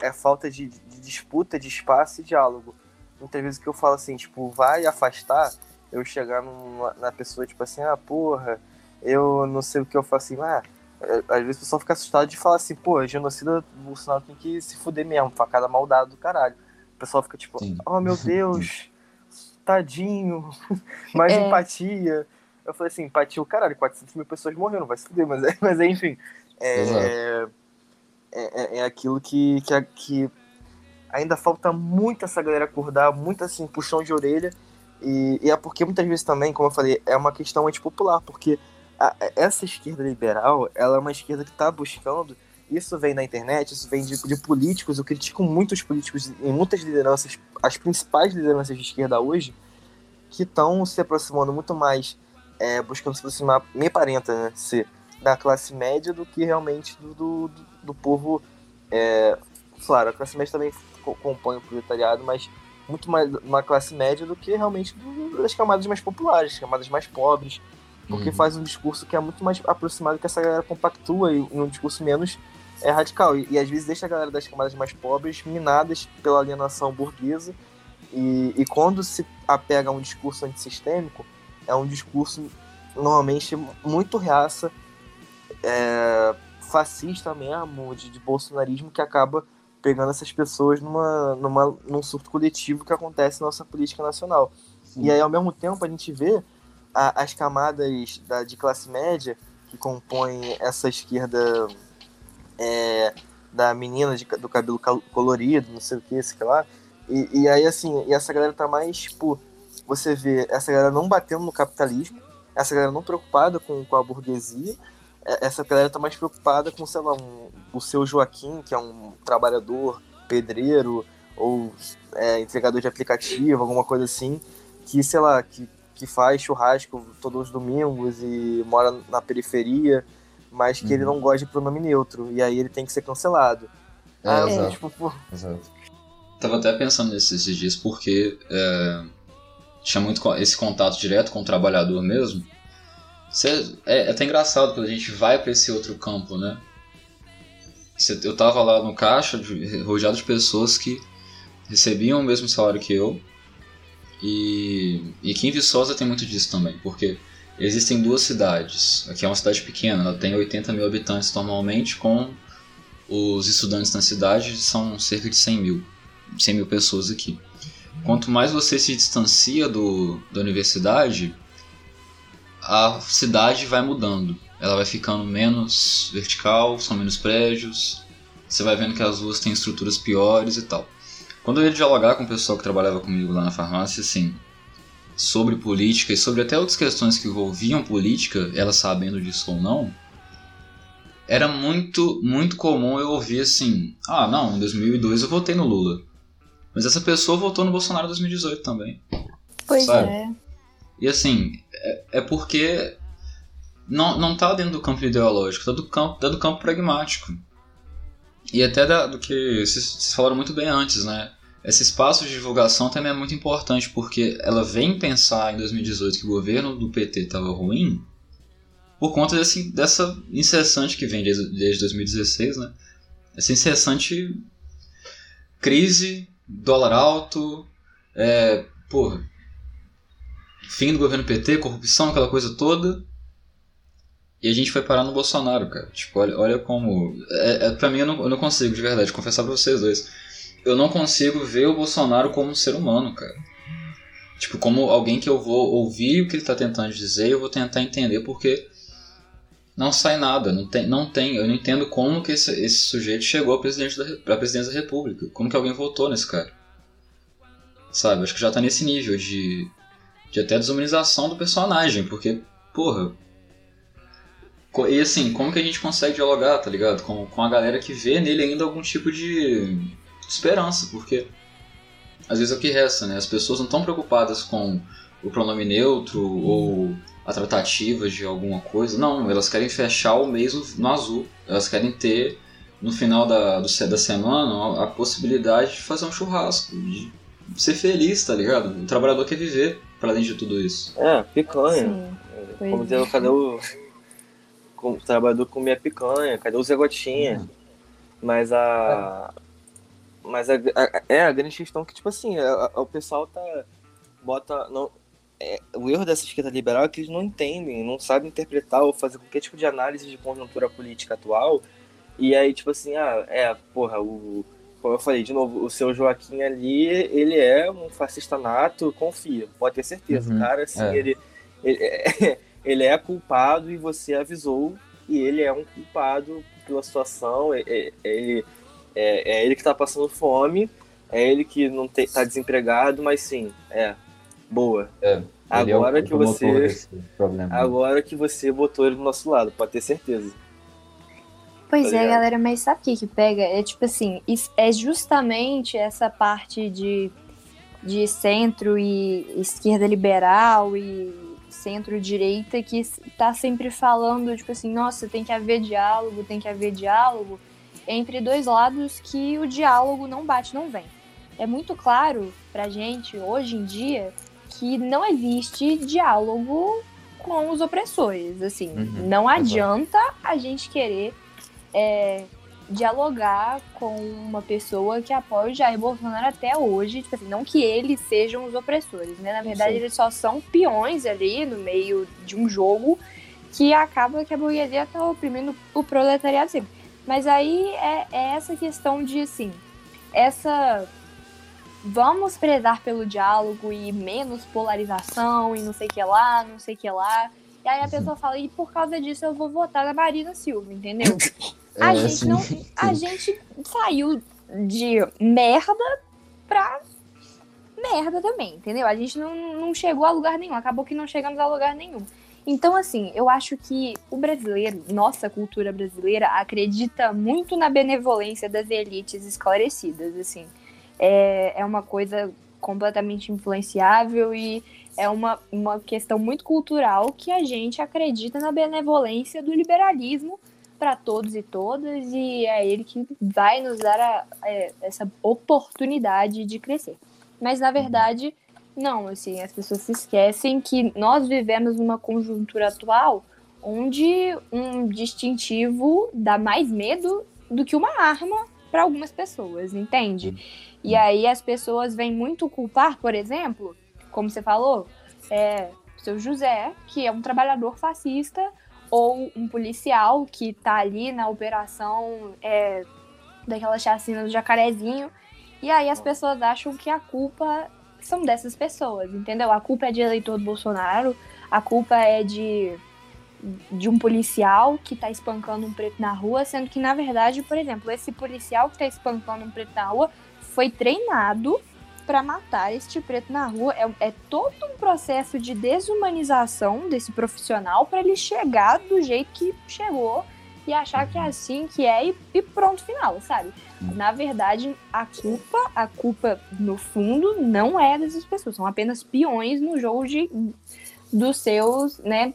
é falta de, de disputa de espaço e diálogo. Muitas vezes que eu falo assim, tipo, vai afastar, eu chegar numa, na pessoa, tipo assim, ah, porra, eu não sei o que eu faço assim, ah, é, às vezes o pessoal fica assustado de falar assim, pô, genocida Bolsonaro tem que se fuder mesmo, facada maldade do caralho. O pessoal fica tipo, Sim. oh meu Deus, tadinho, mais é. empatia. Eu falei assim, empatia o caralho, 400 mil pessoas morreram, vai se fuder, mas, é, mas enfim. É, é, é, é, aquilo que, que, que ainda falta muito essa galera acordar, muito assim, puxão de orelha. E, e, é porque muitas vezes também, como eu falei, é uma questão antipopular, porque a, essa esquerda liberal, ela é uma esquerda que está buscando, isso vem na internet, isso vem de, de políticos, eu critico muitos políticos em muitas lideranças, as principais lideranças de esquerda hoje, que estão se aproximando muito mais, é, buscando se aproximar, me aparenta, né, ser da classe média do que realmente do, do, do povo. É, claro, a classe média também compõe o proletariado, mas muito mais uma classe média do que realmente das camadas mais populares, camadas mais pobres, porque uhum. faz um discurso que é muito mais aproximado que essa galera compactua e um discurso menos é radical. E, e, às vezes deixa a galera das camadas mais pobres minadas pela alienação burguesa. E, e quando se apega a um discurso antissistêmico, é um discurso normalmente muito reaça, é, fascista mesmo, de, de bolsonarismo, que acaba pegando essas pessoas numa, numa, num surto coletivo que acontece na nossa política nacional. Sim. E aí, ao mesmo tempo, a gente vê a, as camadas da, de classe média que compõem essa esquerda é, da menina de, do cabelo colorido, não sei o que, esse que lá. E, e aí, assim, e essa galera tá mais, tipo, você vê essa galera não batendo no capitalismo, essa galera não preocupada com, com a burguesia, essa galera tá mais preocupada com, sei lá, um, o seu Joaquim, que é um trabalhador, pedreiro, ou é, entregador de aplicativo, alguma coisa assim, que, sei lá, que, que faz churrasco todos os domingos e mora na periferia, mas que uhum. ele não gosta de pronome neutro, e aí ele tem que ser cancelado. É, ah, exato. Tipo, pô... exato. Tava até pensando nesses dias, porque é, tinha muito esse contato direto com o trabalhador mesmo, É, é até engraçado quando a gente vai para esse outro campo, né? Eu tava lá no caixa, de, rodeado de pessoas que recebiam o mesmo salário que eu. E, e aqui em Viçosa tem muito disso também, porque existem duas cidades. Aqui é uma cidade pequena, ela tem 80 mil habitantes normalmente, com os estudantes na cidade são cerca de 100 mil, 100 mil pessoas aqui. Quanto mais você se distancia do, da universidade, a cidade vai mudando. Ela vai ficando menos vertical, são menos prédios. Você vai vendo que as ruas têm estruturas piores e tal. Quando eu ia dialogar com o pessoal que trabalhava comigo lá na farmácia, assim, sobre política e sobre até outras questões que envolviam política, ela sabendo disso ou não, era muito, muito comum eu ouvir assim: ah, não, em 2002 eu votei no Lula. Mas essa pessoa votou no Bolsonaro em 2018 também. Pois sabe? é. E assim, é, é porque não, não tá dentro do campo ideológico, tá do campo, tá do campo pragmático. E até da, do que vocês falaram muito bem antes, né? Esse espaço de divulgação também é muito importante, porque ela vem pensar em 2018 que o governo do PT estava ruim por conta desse, dessa incessante que vem desde, desde 2016, né? Essa incessante crise, dólar alto, é, porra, fim do governo PT, corrupção, aquela coisa toda. E a gente foi parar no Bolsonaro, cara. Tipo, olha, olha como. É, é, pra mim, eu não, eu não consigo, de verdade, confessar pra vocês dois. Eu não consigo ver o Bolsonaro como um ser humano, cara. Tipo, como alguém que eu vou ouvir o que ele tá tentando dizer eu vou tentar entender porque não sai nada. Não tem, não tem eu não entendo como que esse, esse sujeito chegou a presidente da, a presidência da República. Como que alguém votou nesse cara. Sabe? Acho que já tá nesse nível de de até desumanização do personagem, porque, porra. E assim, como que a gente consegue dialogar, tá ligado? Com, com a galera que vê nele ainda algum tipo de esperança, porque às vezes é o que resta, né? As pessoas não estão preocupadas com o pronome neutro ou a tratativa de alguma coisa. Não, elas querem fechar o mês no azul. Elas querem ter, no final da, do, da semana, a possibilidade de fazer um churrasco, de ser feliz, tá ligado? O trabalhador quer viver para além de tudo isso. É, picanha. Sim, Como dizer, cadê o. O trabalhador comia picanha, cadê o Zé Gotinha? Uhum. Mas a. Mas a, a, é a grande questão que, tipo assim, a, a, o pessoal tá. Bota. Não, é, o erro dessa esquerda liberal é que eles não entendem, não sabem interpretar ou fazer qualquer tipo de análise de conjuntura política atual. E aí, tipo assim, ah, é, porra, o como eu falei, de novo, o seu Joaquim ali, ele é um fascista nato, confia, pode ter certeza. Uhum, o cara, assim, é. ele, ele, ele é culpado e você avisou e ele é um culpado pela situação, é, é, é ele, é, é ele que está passando fome, é ele que não está desempregado, mas sim, é, boa. É, agora é o, que você, agora que você botou ele do nosso lado, pode ter certeza. Pois tá é, galera, mas sabe o que que pega? É tipo assim, é justamente essa parte de, de centro e esquerda liberal e centro-direita que tá sempre falando, tipo assim, nossa, tem que haver diálogo, tem que haver diálogo, entre dois lados que o diálogo não bate, não vem. É muito claro pra gente, hoje em dia, que não existe diálogo com os opressores, assim, uhum, não adianta a gente querer é, dialogar com uma pessoa que apoia o Jair Bolsonaro até hoje, tipo assim, não que eles sejam os opressores, né? Na verdade, Sim. eles só são peões ali no meio de um jogo que acaba que a burguesia tá oprimindo o proletariado sempre. Mas aí é, é essa questão de, assim, essa vamos prezar pelo diálogo e menos polarização e não sei o que lá, não sei o que lá. E aí a pessoa fala, e por causa disso eu vou votar na Marina Silva, entendeu? A, é, gente sim, não, a gente saiu de merda pra merda também, entendeu? A gente não, não chegou a lugar nenhum, acabou que não chegamos a lugar nenhum. Então, assim, eu acho que o brasileiro, nossa cultura brasileira, acredita muito na benevolência das elites esclarecidas, assim. É, é uma coisa completamente influenciável e é uma, uma questão muito cultural que a gente acredita na benevolência do liberalismo para todos e todas, e é ele que vai nos dar a, a, é, essa oportunidade de crescer. Mas na verdade, não, assim, as pessoas se esquecem que nós vivemos numa conjuntura atual onde um distintivo dá mais medo do que uma arma para algumas pessoas, entende? E aí as pessoas vêm muito culpar, por exemplo, como você falou, é, seu José, que é um trabalhador fascista, ou um policial que tá ali na operação é, daquela chacina do jacarezinho. E aí as pessoas acham que a culpa são dessas pessoas, entendeu? A culpa é de eleitor do Bolsonaro, a culpa é de, de um policial que tá espancando um preto na rua, sendo que, na verdade, por exemplo, esse policial que tá espancando um preto na rua foi treinado para matar este preto na rua. É, é, todo um processo de desumanização desse profissional para ele chegar do jeito que chegou e achar que é assim que é e, e pronto, final, sabe? Na verdade, a culpa, a culpa no fundo não é dessas pessoas, são apenas peões no jogo de dos seus, né,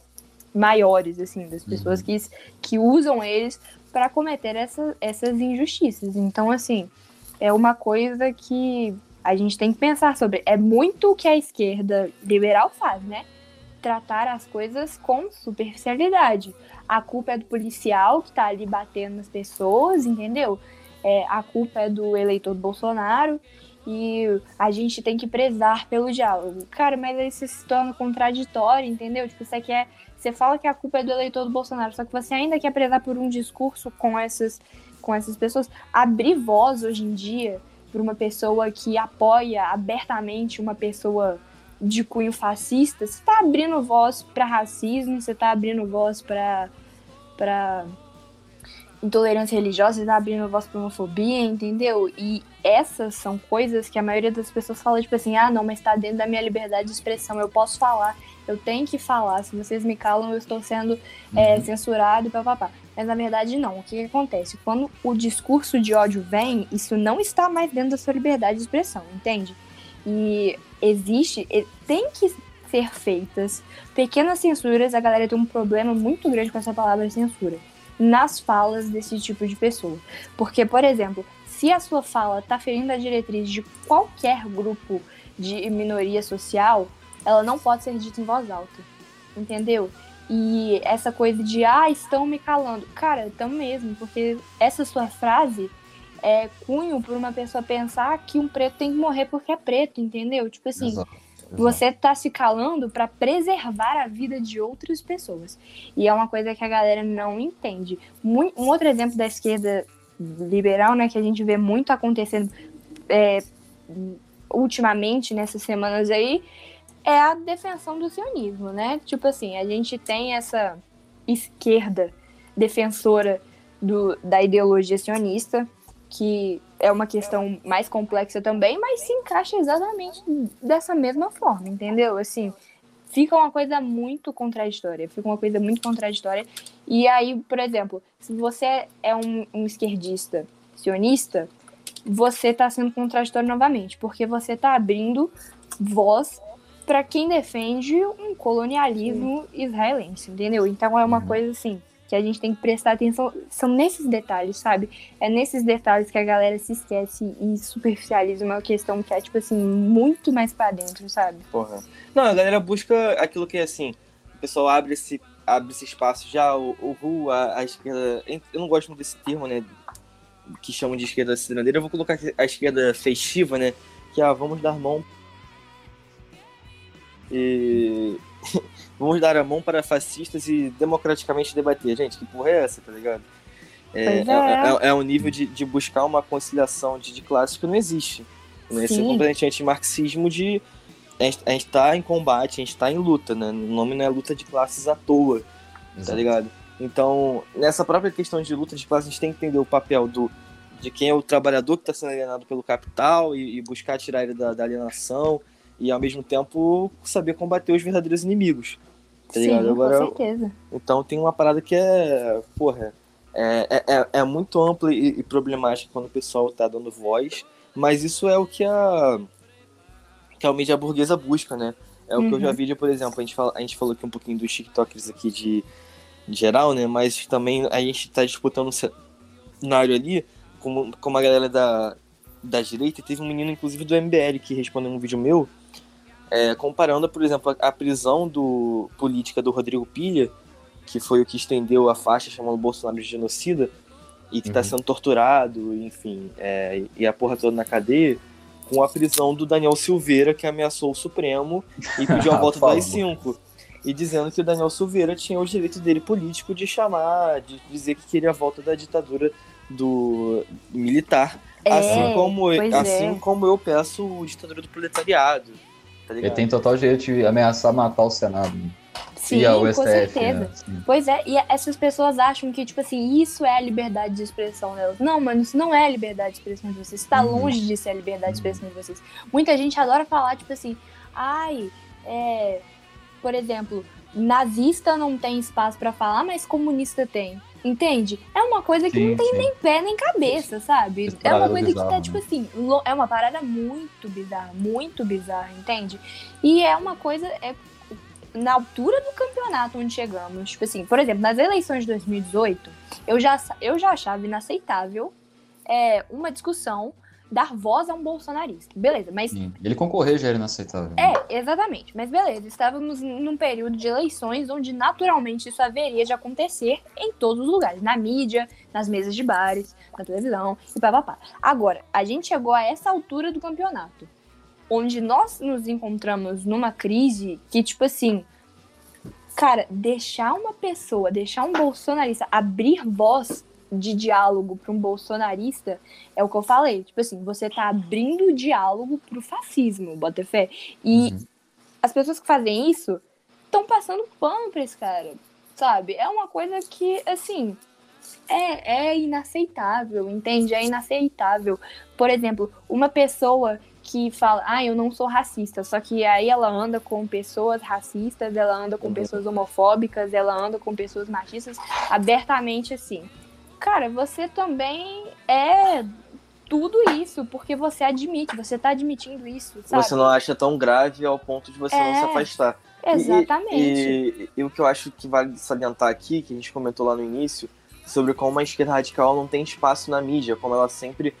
maiores, assim, das pessoas uhum. que, que usam eles para cometer essa, essas injustiças. Então, assim, é uma coisa que a gente tem que pensar sobre. É muito o que a esquerda liberal faz, né? Tratar as coisas com superficialidade. A culpa é do policial que tá ali batendo nas pessoas, entendeu? É, a culpa é do eleitor do Bolsonaro e a gente tem que prezar pelo diálogo. Cara, mas aí você se torna contraditório, entendeu? Tipo, você quer. Você fala que a culpa é do eleitor do Bolsonaro, só que você ainda quer prezar por um discurso com essas, com essas pessoas. Abrir voz hoje em dia por uma pessoa que apoia abertamente uma pessoa de cunho fascista, você está abrindo voz para racismo, você está abrindo voz para para intolerância religiosa, você está abrindo voz para homofobia, entendeu? E essas são coisas que a maioria das pessoas fala tipo assim: "Ah, não, mas está dentro da minha liberdade de expressão, eu posso falar, eu tenho que falar. Se vocês me calam, eu estou sendo é, uhum. censurado, papapá". Mas na verdade não. O que, que, acontece? Quando o discurso de ódio vem, isso não está mais dentro da sua liberdade de expressão, entende? E existe, tem que ser feitas pequenas censuras. A galera tem um problema muito grande com essa palavra censura nas falas desse tipo de pessoa. Porque, por exemplo, se a sua fala está ferindo a diretriz de qualquer grupo de minoria social, ela não pode ser dita em voz alta. Entendeu? E essa coisa de, ah, estão me calando. Cara, estão mesmo, porque essa sua frase é cunho para uma pessoa pensar que um preto tem que morrer porque é preto, entendeu? Tipo assim, exato, exato. você tá se calando para preservar a vida de outras pessoas. E é uma coisa que a galera não entende. Um outro exemplo da esquerda liberal, né, que a gente vê muito acontecendo é, ultimamente, nessas semanas aí, é a defensão do sionismo, né? Tipo assim, a gente tem essa esquerda defensora do, da ideologia sionista, que é uma questão mais complexa também, mas se encaixa exatamente dessa mesma forma, entendeu? Assim, fica uma coisa muito contraditória, fica uma coisa muito contraditória. E aí, por exemplo, se você é um, um esquerdista sionista, você está sendo contraditório novamente, porque você está abrindo voz para quem defende um colonialismo israelense, entendeu? Então é uma Uhum. coisa assim que a gente tem que prestar atenção, são nesses detalhes, sabe? É nesses detalhes que a galera se esquece e superficializa uma questão que é tipo assim muito mais para dentro, sabe? Porra. Não, a galera busca aquilo que é assim, o pessoal abre esse, abre esse espaço já, o, o RU, a, esquerda. Eu não gosto muito desse termo, né? Que chamam de esquerda cidadania. Eu vou colocar a esquerda festiva, né? Que é, ah, vamos dar mão. E. vamos dar a mão para fascistas e democraticamente debater. Gente, que porra é essa, tá ligado? É, é. é, é, é um nível de, de buscar uma conciliação de, de classes que não existe. Né? Esse é completamente antimarxismo de a gente, a gente tá em combate, a gente tá em luta, né? O nome não é luta de classes à toa, tá Exato. ligado? Então, nessa própria questão de luta de classes, a gente tem que entender o papel do de quem é o trabalhador que está sendo alienado pelo capital e, e buscar tirar ele da, da alienação e, ao mesmo tempo, saber combater os verdadeiros inimigos, tá ligado? Sim, Agora, com certeza. então tem uma parada que é, porra, é, é, é- é muito ampla e, e problemática quando o pessoal tá dando voz, mas isso é o que a, que a mídia burguesa busca, né? É o que eu já Uhum. vi, por exemplo, a gente, fala, a gente falou aqui um pouquinho dos TikTokers aqui de, de geral, né? Mas também a gente tá disputando um cenário ali com, com uma galera da, da direita, teve um menino, inclusive, do MBL, que respondeu um vídeo meu, é, comparando, por exemplo, a, a prisão do política do Rodrigo Pilha, que foi o que estendeu a faixa chamando o Bolsonaro de genocida, e que está Uhum. sendo torturado, enfim, é, e a porra toda na cadeia, com a prisão do Daniel Silveira, que ameaçou o Supremo e pediu a volta do Fala, AI-5. E dizendo que o Daniel Silveira tinha o direito dele político de chamar, de dizer que queria a volta da ditadura do militar. É, assim, como, assim é. como eu peço a ditadura do proletariado. Tá Ele tem total direito de ameaçar matar o Senado. Sim, e a com USTF, certeza. né? Sim. Pois é, e essas pessoas acham que, tipo assim, isso é a liberdade de expressão delas. Não, mano, isso não é a liberdade de expressão de vocês. Está Uhum. longe de ser a liberdade de expressão de vocês. Muita gente adora falar, tipo assim, ai, é. Por exemplo, nazista não tem espaço pra falar, mas comunista tem. Entende? É uma coisa que Sim, não tem sim. nem pé nem cabeça, sabe? É uma coisa que tá, né? tipo assim, é uma parada muito bizarra, muito bizarra, entende? E é uma coisa, é na altura do campeonato onde chegamos. Tipo assim, por exemplo, nas eleições de 2018, eu já, eu já achava inaceitável é, uma discussão dar voz a um bolsonarista. Beleza, mas Sim. Ele concorrer já era inaceitável. né? é, exatamente. Mas beleza, estávamos num período de eleições onde naturalmente isso haveria de acontecer em todos os lugares, na mídia, nas mesas de bares, na televisão e papapá. Agora, a gente chegou a essa altura do campeonato, onde nós nos encontramos numa crise que, tipo assim, cara, deixar uma pessoa, deixar um bolsonarista abrir voz de diálogo para um bolsonarista é o que eu falei. Tipo assim, você tá abrindo o diálogo pro fascismo, bota fé. E Uhum. as pessoas que fazem isso estão passando pano pra esse cara, sabe? É uma coisa que, assim, é, é inaceitável, entende? É inaceitável. Por exemplo, uma pessoa que fala, ah, eu não sou racista, só que aí ela anda com pessoas racistas, ela anda com Uhum. pessoas homofóbicas, ela anda com pessoas machistas, abertamente assim. Cara, você também é tudo isso, porque você admite, você tá admitindo isso, sabe? Você não acha tão grave ao ponto de você não É. se afastar. E- Exatamente. E, e o que eu acho que vale salientar aqui, que a gente comentou lá no início, sobre como a esquerda radical não tem espaço na mídia, como ela sempre.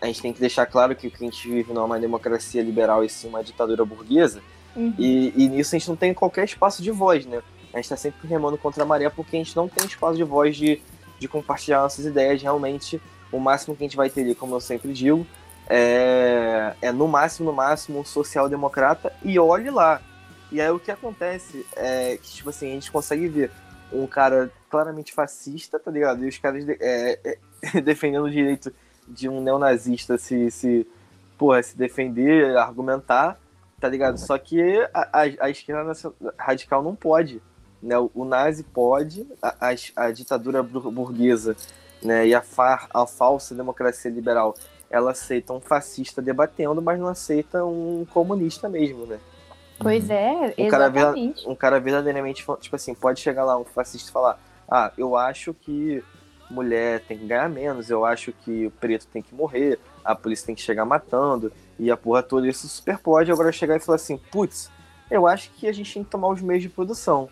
A gente tem que deixar claro que o que a gente vive não é uma democracia liberal e sim uma ditadura burguesa, Uhum. e, e nisso a gente não tem qualquer espaço de voz, né? A gente tá sempre remando contra a maré porque a gente não tem espaço de voz de, de compartilhar nossas ideias realmente. O máximo que a gente vai ter ali, como eu sempre digo, é, é no máximo, no máximo, um social-democrata e olhe lá. E aí o que acontece é que, tipo assim, a gente consegue ver um cara claramente fascista, tá ligado? E os caras de- é, é, defendendo o direito de um neonazista se, se, porra, se defender, argumentar. tá ligado? Ssó que a, a, a esquerda radical não pode. Né? O, o nazi pode, a, a, a, ditadura burguesa né? e a, far, a falsa democracia liberal, ela aceita um fascista debatendo, mas não aceita um comunista mesmo, né? Pois é, um cara, um cara verdadeiramente, tipo assim, pode chegar lá um fascista e falar, ah, eu acho que mulher tem que ganhar menos, eu acho que o preto tem que morrer, a polícia tem que chegar matando, e a porra toda, isso super pode agora chegar e falar assim, putz, eu acho que a gente tem que tomar os meios de produção.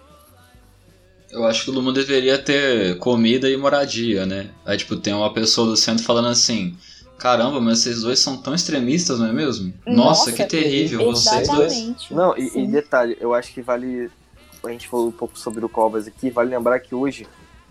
Eu acho que todo mundo deveria ter comida e moradia, né? Aí, tipo, tem uma pessoa do centro falando assim: Caramba, mas vocês dois são tão extremistas, não é mesmo? Nossa, Nossa que terrível, vocês dois. Não, e, e, detalhe, eu acho que vale. A gente falou um pouco sobre o Covas aqui, vale lembrar que hoje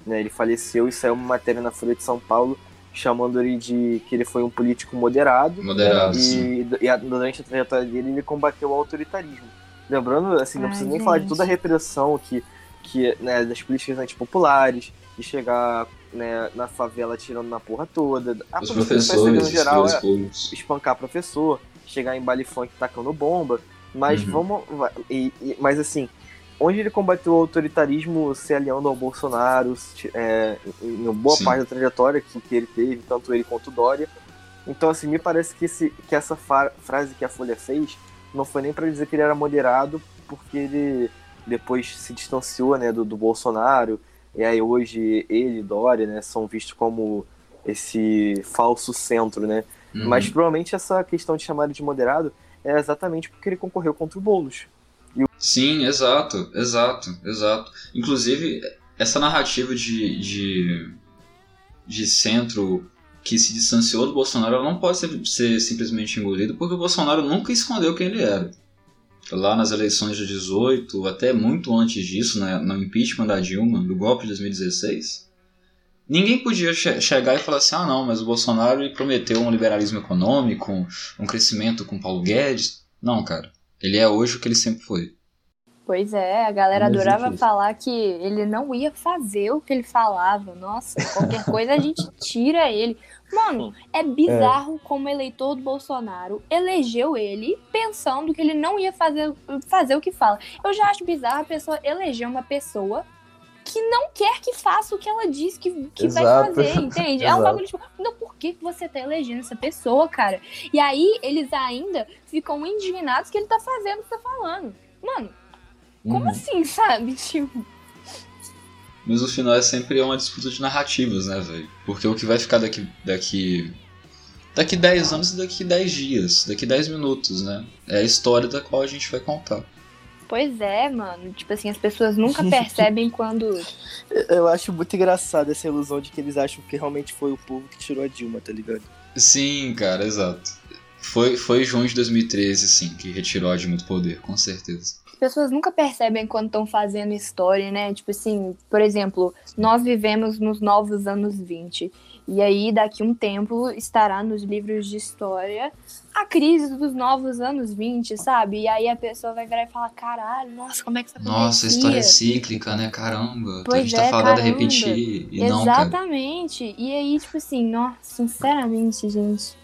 né, ele faleceu e saiu uma matéria na Folha de São Paulo chamando ele de que ele foi um político moderado. Moderado. E, e durante a trajetória dele ele combateu o autoritarismo. Lembrando, assim, não Ai, precisa nem falar de toda a repressão que, que né, das políticas antipopulares, de chegar né, na favela tirando na porra toda. A Os professores, no geral, é espancar professor, chegar em baile funk tacando bomba. Mas uhum. vamos. E, e, mas assim, onde ele combateu o autoritarismo se aliando ao Bolsonaro, é, em boa Sim. parte da trajetória que, que ele teve, tanto ele quanto o Dória. Então, assim, me parece que, esse, que essa frase que a Folha fez não foi nem para dizer que ele era moderado, porque ele depois se distanciou né, do, do Bolsonaro, e aí hoje ele e Dória né, são vistos como esse falso centro, né? Uhum. Mas provavelmente essa questão de chamar ele de moderado é exatamente porque ele concorreu contra o Boulos. Sim, exato, exato, exato. Inclusive, essa narrativa de, de, de centro que se distanciou do Bolsonaro, não pode ser, ser simplesmente engolida, porque o Bolsonaro nunca escondeu quem ele era. Lá nas eleições de 18, até muito antes disso, né, no impeachment da Dilma, do golpe de 2016, ninguém podia che chegar e falar assim: ah, não, mas o Bolsonaro prometeu um liberalismo econômico, um crescimento com Paulo Guedes. Não, cara. Ele é hoje o que ele sempre foi. Pois é, a galera adorava falar que ele não ia fazer o que ele falava. Nossa, qualquer coisa a gente tira ele. Mano, é bizarro é. como o eleitor do Bolsonaro elegeu ele pensando que ele não ia fazer, fazer o que fala. Eu já acho bizarro a pessoa eleger uma pessoa que não quer que faça o que ela diz que, que vai fazer, entende? é um bagulho tipo, não, por que você tá elegendo essa pessoa, cara? E aí eles ainda ficam indignados que ele tá fazendo o que tá falando. Mano, como uhum. assim, sabe? Tipo. Mas o final é sempre uma disputa de narrativas, né, velho? Porque o que vai ficar daqui. daqui. daqui 10 anos e daqui 10 dias, daqui 10 minutos, né? É a história da qual a gente vai contar. Pois é, mano. Tipo assim, as pessoas nunca percebem quando. Eu acho muito engraçado essa ilusão de que eles acham que realmente foi o povo que tirou a Dilma, tá ligado? Sim, cara, exato. Foi, foi junho de 2013, sim, que retirou a Dilma do poder, com certeza. As pessoas nunca percebem quando estão fazendo história, né? Tipo assim, por exemplo, nós vivemos nos novos anos 20. E aí, daqui um tempo, estará nos livros de história a crise dos novos anos 20, sabe? E aí a pessoa vai virar e falar: caralho, nossa, como é que isso? Nossa, história é cíclica, né? Caramba. Pois a gente tá é, tá falando a repetir. E Exatamente. Não, e aí, tipo assim, nossa, sinceramente, gente,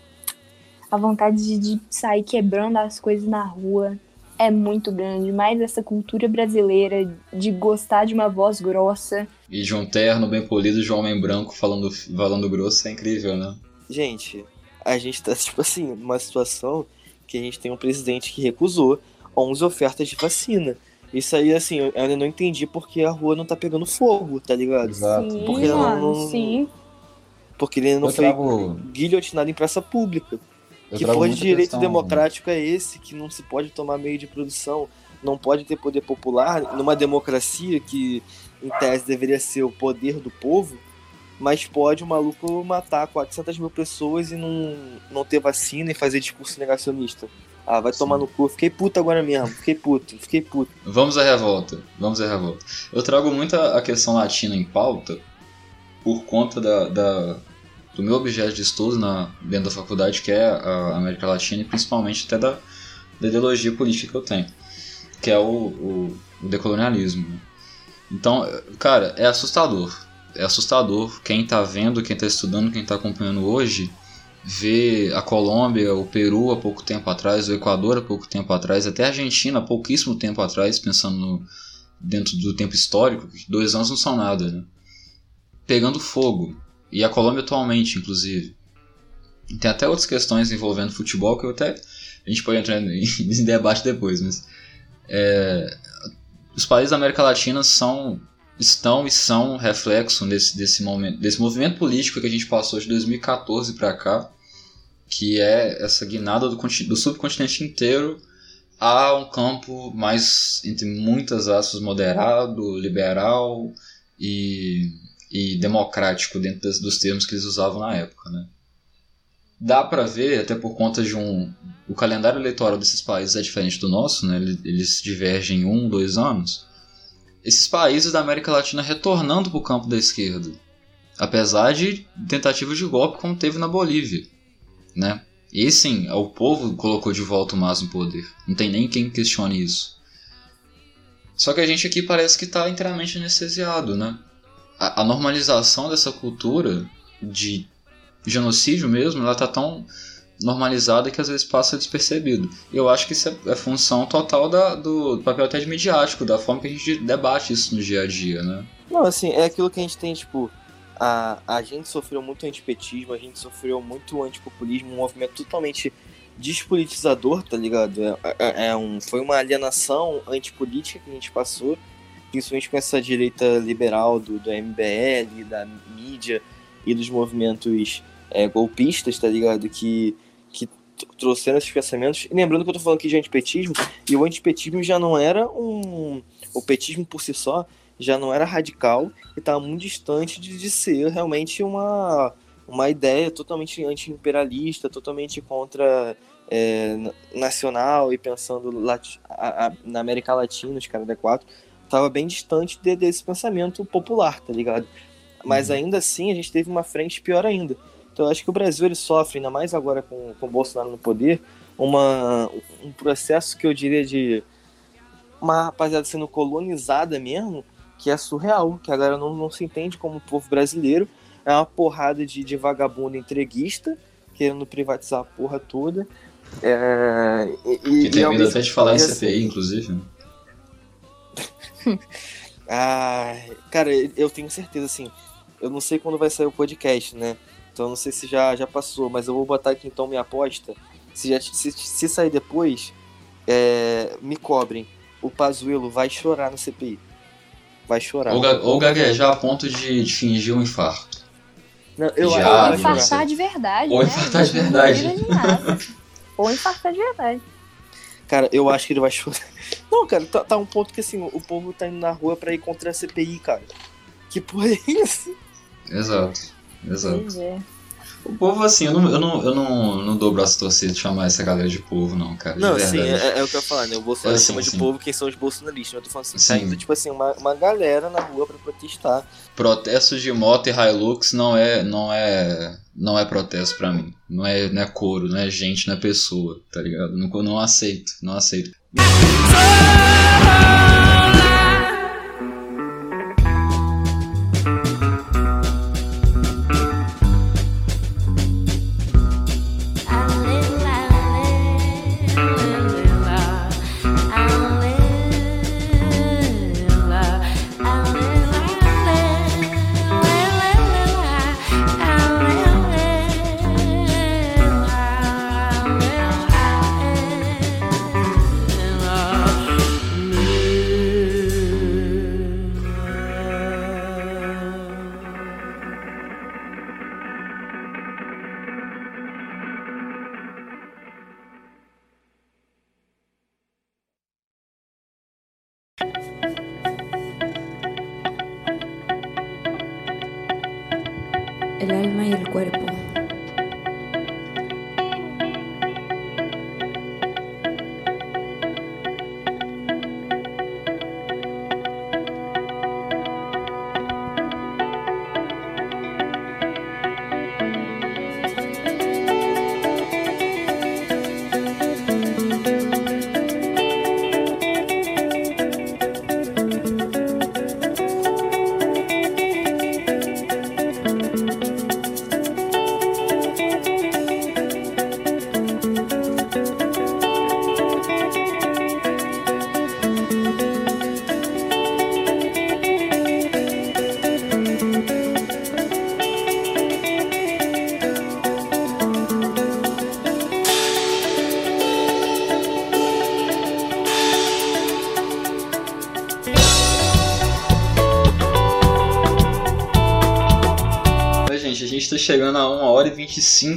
a vontade de, de sair quebrando as coisas na rua é muito grande, mais essa cultura brasileira de gostar de uma voz grossa. E de um terno bem polido de um homem branco falando, falando grosso é incrível, né? Gente, a gente tá, tipo assim, numa situação que a gente tem um presidente que recusou 11 ofertas de vacina. Isso aí, assim, eu ainda não entendi porque a rua não tá pegando fogo, tá ligado? Exato. Sim, porque mano, não, sim. Porque ele não eu foi trago... guilhotinado em praça pública. Eu que for de direito questão, democrático é esse, que não se pode tomar meio de produção, não pode ter poder popular, numa democracia que, em tese, deveria ser o poder do povo, mas pode o maluco matar 400 mil pessoas e não, não ter vacina e fazer discurso negacionista. Ah, vai Sim. tomar no cu. Fiquei puto agora mesmo. Fiquei puto, fiquei puto. Vamos à revolta. Vamos à revolta. Eu trago muito a questão latina em pauta por conta da, da, do meu objeto de estudo na, dentro da faculdade, que é a América Latina, e principalmente até da, da ideologia política que eu tenho, que é o, o, o decolonialismo. Então, cara, é assustador. É assustador quem está vendo, quem está estudando, quem está acompanhando hoje, ver a Colômbia, o Peru há pouco tempo atrás, o Equador há pouco tempo atrás, até a Argentina há pouquíssimo tempo atrás, pensando no, dentro do tempo histórico, dois anos não são nada, né? Pegando fogo. E a Colômbia atualmente, inclusive. Tem até outras questões envolvendo futebol que eu até. A gente pode entrar em, debate depois, mas. É, os países da América Latina são estão e são reflexo desse, desse, momento, desse movimento político que a gente passou de 2014 para cá, que é essa guinada do, do subcontinente inteiro a um campo mais, entre muitas aspas, moderado, liberal e, e democrático dentro das, dos termos que eles usavam na época. Né? Dá para ver, até por conta de um. O calendário eleitoral desses países é diferente do nosso, né? eles divergem em um, dois anos esses países da América Latina retornando para o campo da esquerda, apesar de tentativas de golpe como teve na Bolívia, né? E sim, o povo colocou de volta o MAS no poder. Não tem nem quem questione isso. Só que a gente aqui parece que está inteiramente anestesiado, né? A, a, normalização dessa cultura de genocídio mesmo, ela tá tão normalizada que às vezes passa despercebido. E eu acho que isso é, é função total da, do, do, papel até de midiático, da forma que a gente debate isso no dia a dia, né? Não, assim, é aquilo que a gente tem, tipo, a, a gente sofreu muito antipetismo, a gente sofreu muito antipopulismo, um movimento totalmente despolitizador, tá ligado? É, é, é um, foi uma alienação antipolítica que a gente passou, principalmente com essa direita liberal do, do MBL, da mídia e dos movimentos é, golpistas, tá ligado? Que trouxeram esses pensamentos. E lembrando que eu tô falando aqui de antipetismo, e o antipetismo já não era um. O petismo por si só já não era radical e estava muito distante de, de ser realmente uma, uma ideia totalmente anti-imperialista, totalmente contra é, nacional e pensando a, a, na América Latina, os caras da 4, estava bem distante de, desse pensamento popular, tá ligado? Mas uhum. ainda assim a gente teve uma frente pior ainda então eu acho que o Brasil ele sofre, ainda mais agora com, com o Bolsonaro no poder, uma, um processo que eu diria de uma rapaziada sendo colonizada mesmo, que é surreal, que agora não, não se entende como povo brasileiro, é uma porrada de, de vagabundo entreguista, querendo privatizar a porra toda. É, e, que tem medo até de falar em CPI, assim, inclusive. Ah, cara, eu tenho certeza, assim, eu não sei quando vai sair o podcast, né? Então não sei se já, já passou, mas eu vou botar aqui então minha aposta. Se, já, se, se sair depois, é, me cobrem. O Pazuelo vai chorar no CPI. Vai chorar. Ou, ou gaguejar a ponto de, de fingir um infarto. Não, eu, já, ou infartar de verdade. Ou né? infartar de verdade. ou infartar de verdade. Cara, eu acho que ele vai chorar. Não, cara, tá, tá um ponto que assim, o povo tá indo na rua pra ir contra a CPI, cara. Que porra é isso? Exato. Exato. É. O povo, assim, eu não, eu não, eu não, não dou braço torcido de chamar essa galera de povo, não, cara. Não, sim, é, é, o que eu ia falar, né? O Bolsonaro é, chama de povo quem são os bolsonaristas. Eu tô falando assim, sim. tá indo, tipo assim, uma, uma galera na rua pra protestar. Protestos de moto e Hilux não é, não é, não é protesto pra mim. Não é, não é coro, não é gente, não é pessoa, tá ligado? Não, não aceito, não aceito.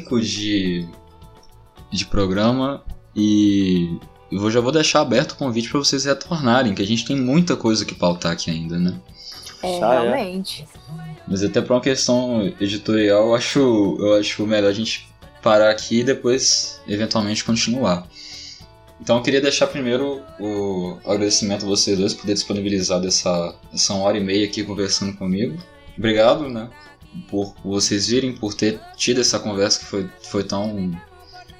25 de, de programa e eu já vou deixar aberto o convite para vocês retornarem, que a gente tem muita coisa que pautar aqui ainda, né? É, Ah, é? realmente. Mas até pra uma questão editorial, eu acho, eu acho melhor a gente parar aqui e depois, eventualmente, continuar. Então eu queria deixar primeiro o agradecimento a vocês dois por ter disponibilizado essa, essa uma hora e meia aqui conversando comigo. Obrigado, né? Por vocês virem, por ter tido essa conversa que foi, foi tão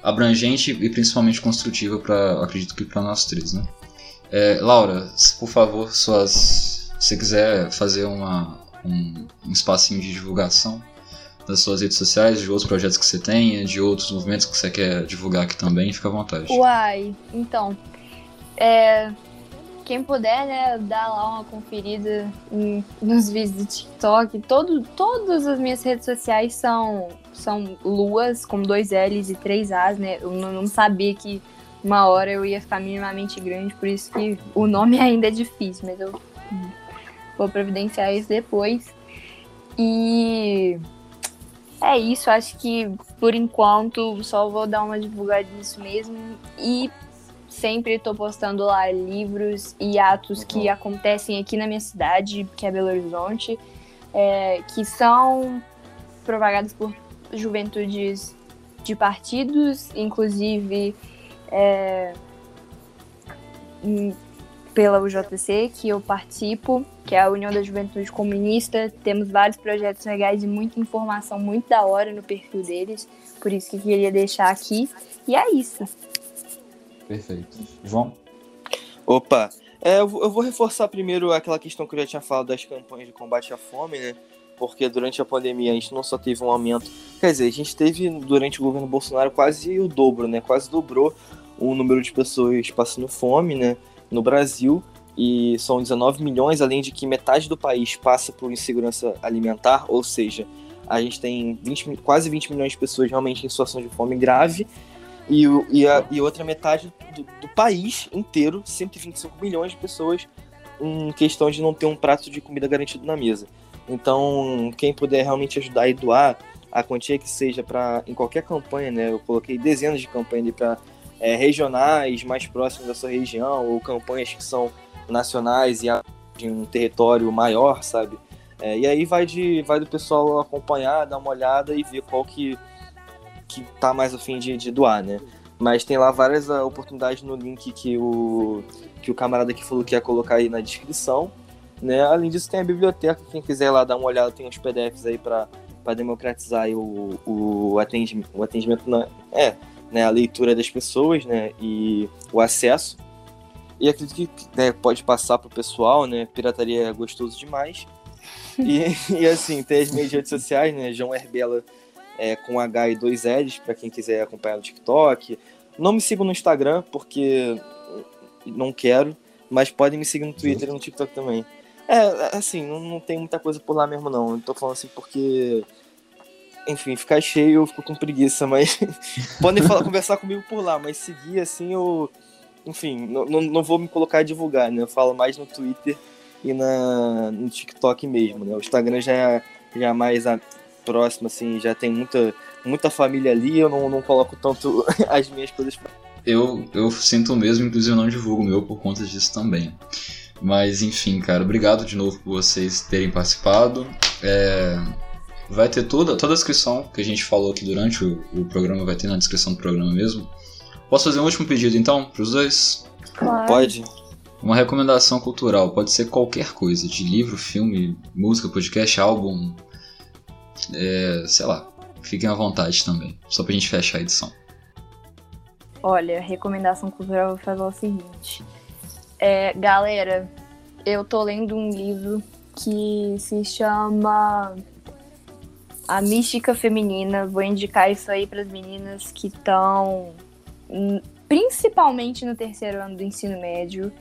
abrangente e principalmente construtiva para acredito que para nós três, né? É, Laura, por favor, suas, se quiser fazer uma, um, um espacinho de divulgação das suas redes sociais, de outros projetos que você tenha, de outros movimentos que você quer divulgar aqui também, fica à vontade. Uai, então. É, quem puder, né, dar lá uma conferida em- nos vídeos do TikTok. Todo, todas as minhas redes sociais são, são luas, com dois L's e três A's, né? Eu não, não sabia que uma hora eu ia ficar minimamente grande, por isso que o nome ainda é difícil, mas eu vou providenciar isso depois. E é isso, acho que por enquanto só vou dar uma divulgada nisso mesmo. E sempre tô postando lá livros e atos que acontecem aqui na minha cidade, que é Belo Horizonte, é, que são propagados por juventudes de partidos, inclusive é, pela UJC, que eu participo, que é a União da Juventude Comunista. Temos vários projetos legais e muita informação muito da hora no perfil deles, por isso que queria deixar aqui. E é isso. Perfeito. João? Opa, é, eu, vou- reforçar primeiro aquela questão que eu já tinha falado das campanhas de combate à fome, né? Porque durante a pandemia a gente não só teve um aumento, quer dizer, a gente teve durante o governo Bolsonaro quase o dobro, né? Quase dobrou o número de pessoas passando fome, né? No Brasil. E são 19 milhões, além de que metade do país passa por insegurança alimentar, ou seja, a gente tem 20 mi- quase 20 milhões de pessoas realmente em situação de fome grave. E, e, a, e outra metade do, do país inteiro, 125 milhões de pessoas, em questão de não ter um prato de comida garantido na mesa. Então, quem puder realmente ajudar e doar a quantia que seja para em qualquer campanha, né? Eu coloquei dezenas de campanhas para regionais mais próximos da sua região ou campanhas que são nacionais e de um território maior, sabe? É, e aí vai de vai do pessoal acompanhar, dar uma olhada e ver qual que que tá mais afim de, de doar, né? Mas tem lá várias ah, oportunidades no link que o que o camarada que falou que ia colocar aí na descrição. Né? Além disso, tem a biblioteca. Quem quiser lá dar uma olhada, tem uns PDFs aí para democratizar o, o, atendimento, o atendimento na, é, né, a leitura das pessoas né, e o acesso. E acredito que né, pode passar pro pessoal, né? Pirataria é gostoso demais. E, e assim, tem as minhas redes sociais, né? João Herbela é, com H e dois L's, para quem quiser acompanhar no TikTok. Não me sigam no Instagram, porque não quero, mas podem me seguir no Twitter e no TikTok também. É, assim, não, não tem muita coisa por lá mesmo, não. Eu tô falando assim porque. Enfim, ficar cheio eu fico com preguiça, mas. podem falar, conversar comigo por lá, mas seguir assim eu. Enfim, não, não, não vou me colocar a divulgar, né? Eu falo mais no Twitter e na, no TikTok mesmo, né? O Instagram já é, já é mais a, próximo, assim, já tem muita, muita família ali, eu não, não coloco tanto as minhas coisas pra Eu, eu sinto o mesmo, inclusive eu não divulgo o meu por conta disso também. Mas enfim, cara, obrigado de novo por vocês terem participado. É, vai ter toda, toda a descrição que a gente falou aqui durante o, o programa, vai ter na descrição do programa mesmo. Posso fazer um último pedido então, pros dois? Claro. Pode? Uma recomendação cultural, pode ser qualquer coisa, de livro, filme, música, podcast, álbum, é, sei lá. Fiquem à vontade também, só pra gente fechar a edição. Olha, recomendação cultural, vou fazer o seguinte. É, galera, eu tô lendo um livro que se chama A Mística Feminina. Vou indicar isso aí para as meninas que estão principalmente no terceiro ano do ensino médio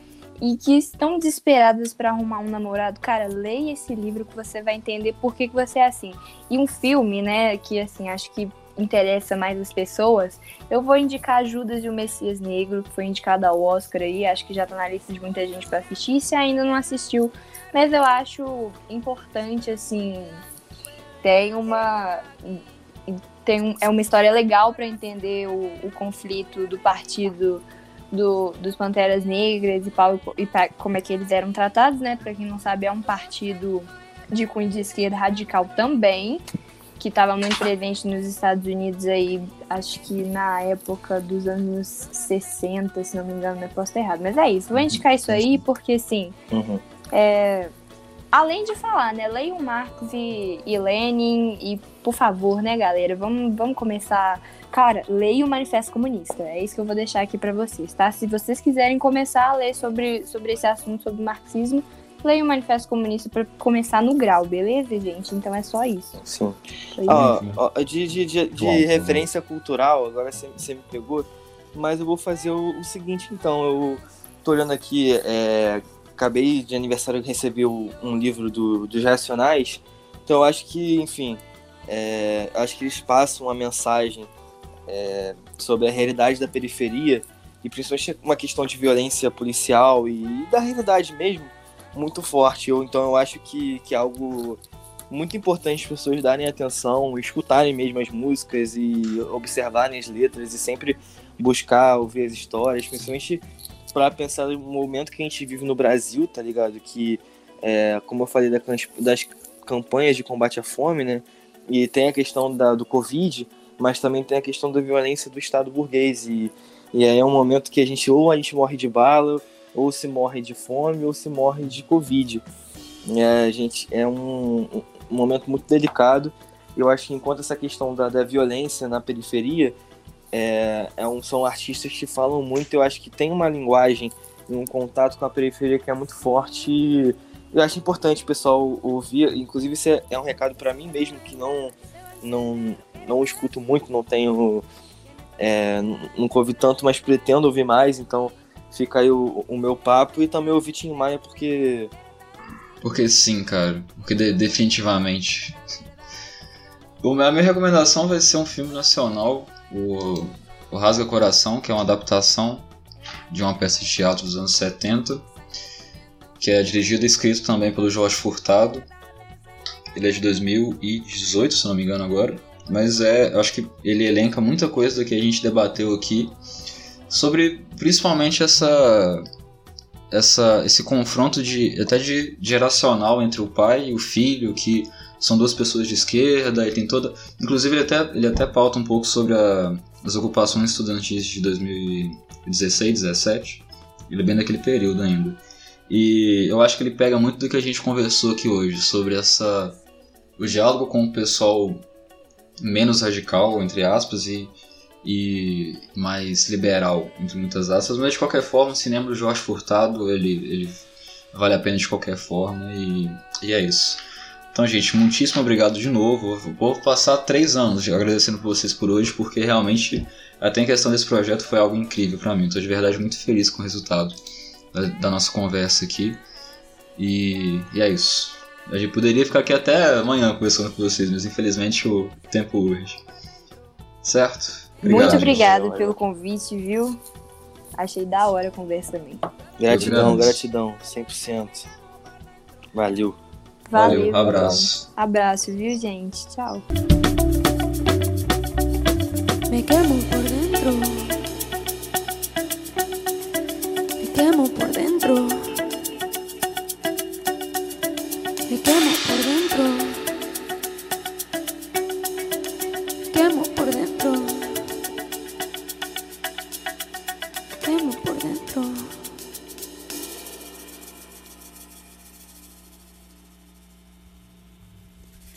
e que estão desesperadas para arrumar um namorado. Cara, leia esse livro que você vai entender por que, que você é assim. E um filme, né, que assim, acho que interessa mais as pessoas, eu vou indicar Judas e o Messias Negro, que foi indicado ao Oscar aí, acho que já tá na lista de muita gente para assistir, se ainda não assistiu, mas eu acho importante, assim, tem uma tem um, é uma história legal para entender o, o, conflito do partido do, dos Panteras Negras e, pau, e como é que eles eram tratados, né? Para quem não sabe, é um partido de cunho de esquerda radical também, que estava muito presente nos Estados Unidos aí, acho que na época dos anos 60, se não me engano, não posso estar errado. Mas é isso, vou indicar isso aí porque, assim, uhum. é, além de falar, né, leiam Marx e, e Lenin e, por favor, né, galera, vamos, vamos começar... Cara, leia o Manifesto Comunista, é isso que eu vou deixar aqui para vocês, tá? Se vocês quiserem começar a ler sobre, sobre esse assunto, sobre marxismo, leia o Manifesto Comunista para começar no grau, beleza, gente? Então é só isso. Sim. Ah, de de, de, de referência cultural, agora você, você me pegou, mas eu vou fazer o, o seguinte, então. Eu tô olhando aqui, é, acabei de aniversário de receber um livro do, dos Racionais, então eu acho que, enfim, é, acho que eles passam uma mensagem é, sobre a realidade da periferia e principalmente uma questão de violência policial e da realidade mesmo muito forte. Eu, então eu acho que, que é algo muito importante as pessoas darem atenção, escutarem mesmo as músicas e observarem as letras e sempre buscar ouvir as histórias, principalmente para pensar no momento que a gente vive no Brasil, tá ligado? Que, é, como eu falei das campanhas de combate à fome, né? E tem a questão da, do Covid, mas também tem a questão da violência do Estado burguês. E, e aí é um momento que a gente ou a gente morre de bala, ou se morre de fome ou se morre de Covid. É, gente, é um, um momento muito delicado. Eu acho que enquanto essa questão da, da violência na periferia é, é um, são artistas que falam muito, eu acho que tem uma linguagem e um contato com a periferia que é muito forte. E eu acho importante o pessoal ouvir, inclusive isso é, é um recado para mim mesmo que não não não escuto muito, não tenho é, nunca ouvi tanto, mas pretendo ouvir mais, então Fica aí o, o meu papo e também o Tim Maia, porque. Porque sim, cara. Porque de, definitivamente. O, a minha recomendação vai ser um filme nacional, o, o Rasga Coração, que é uma adaptação de uma peça de teatro dos anos 70, que é dirigido e escrito também pelo Jorge Furtado. Ele é de 2018, se não me engano agora. Mas é, acho que ele elenca muita coisa do que a gente debateu aqui sobre principalmente essa essa esse confronto de até de geracional entre o pai e o filho que são duas pessoas de esquerda e tem toda inclusive ele até ele até pauta um pouco sobre a, as ocupações estudantis de 2016 17 ele é bem daquele período ainda. E eu acho que ele pega muito do que a gente conversou aqui hoje sobre essa o diálogo com o pessoal menos radical entre aspas e e mais liberal, entre muitas aspas, mas de qualquer forma, o cinema do Jorge Furtado, ele, ele vale a pena de qualquer forma e, e é isso. Então, gente, muitíssimo obrigado de novo. Vou passar três anos agradecendo por vocês por hoje, porque realmente até em questão desse projeto foi algo incrível para mim. Estou de verdade muito feliz com o resultado da, da nossa conversa aqui. E, e, é isso. A gente poderia ficar aqui até amanhã conversando com vocês, mas infelizmente o tempo urge. Certo? Obrigado, Muito obrigada pelo convite, viu? Achei da hora a conversa também. Gratidão, gratidão, 100%. Valeu. Valeu, Valeu abraço. Abraço, viu, gente? Tchau. Me quemo por dentro. Me quemo por dentro. Me quemo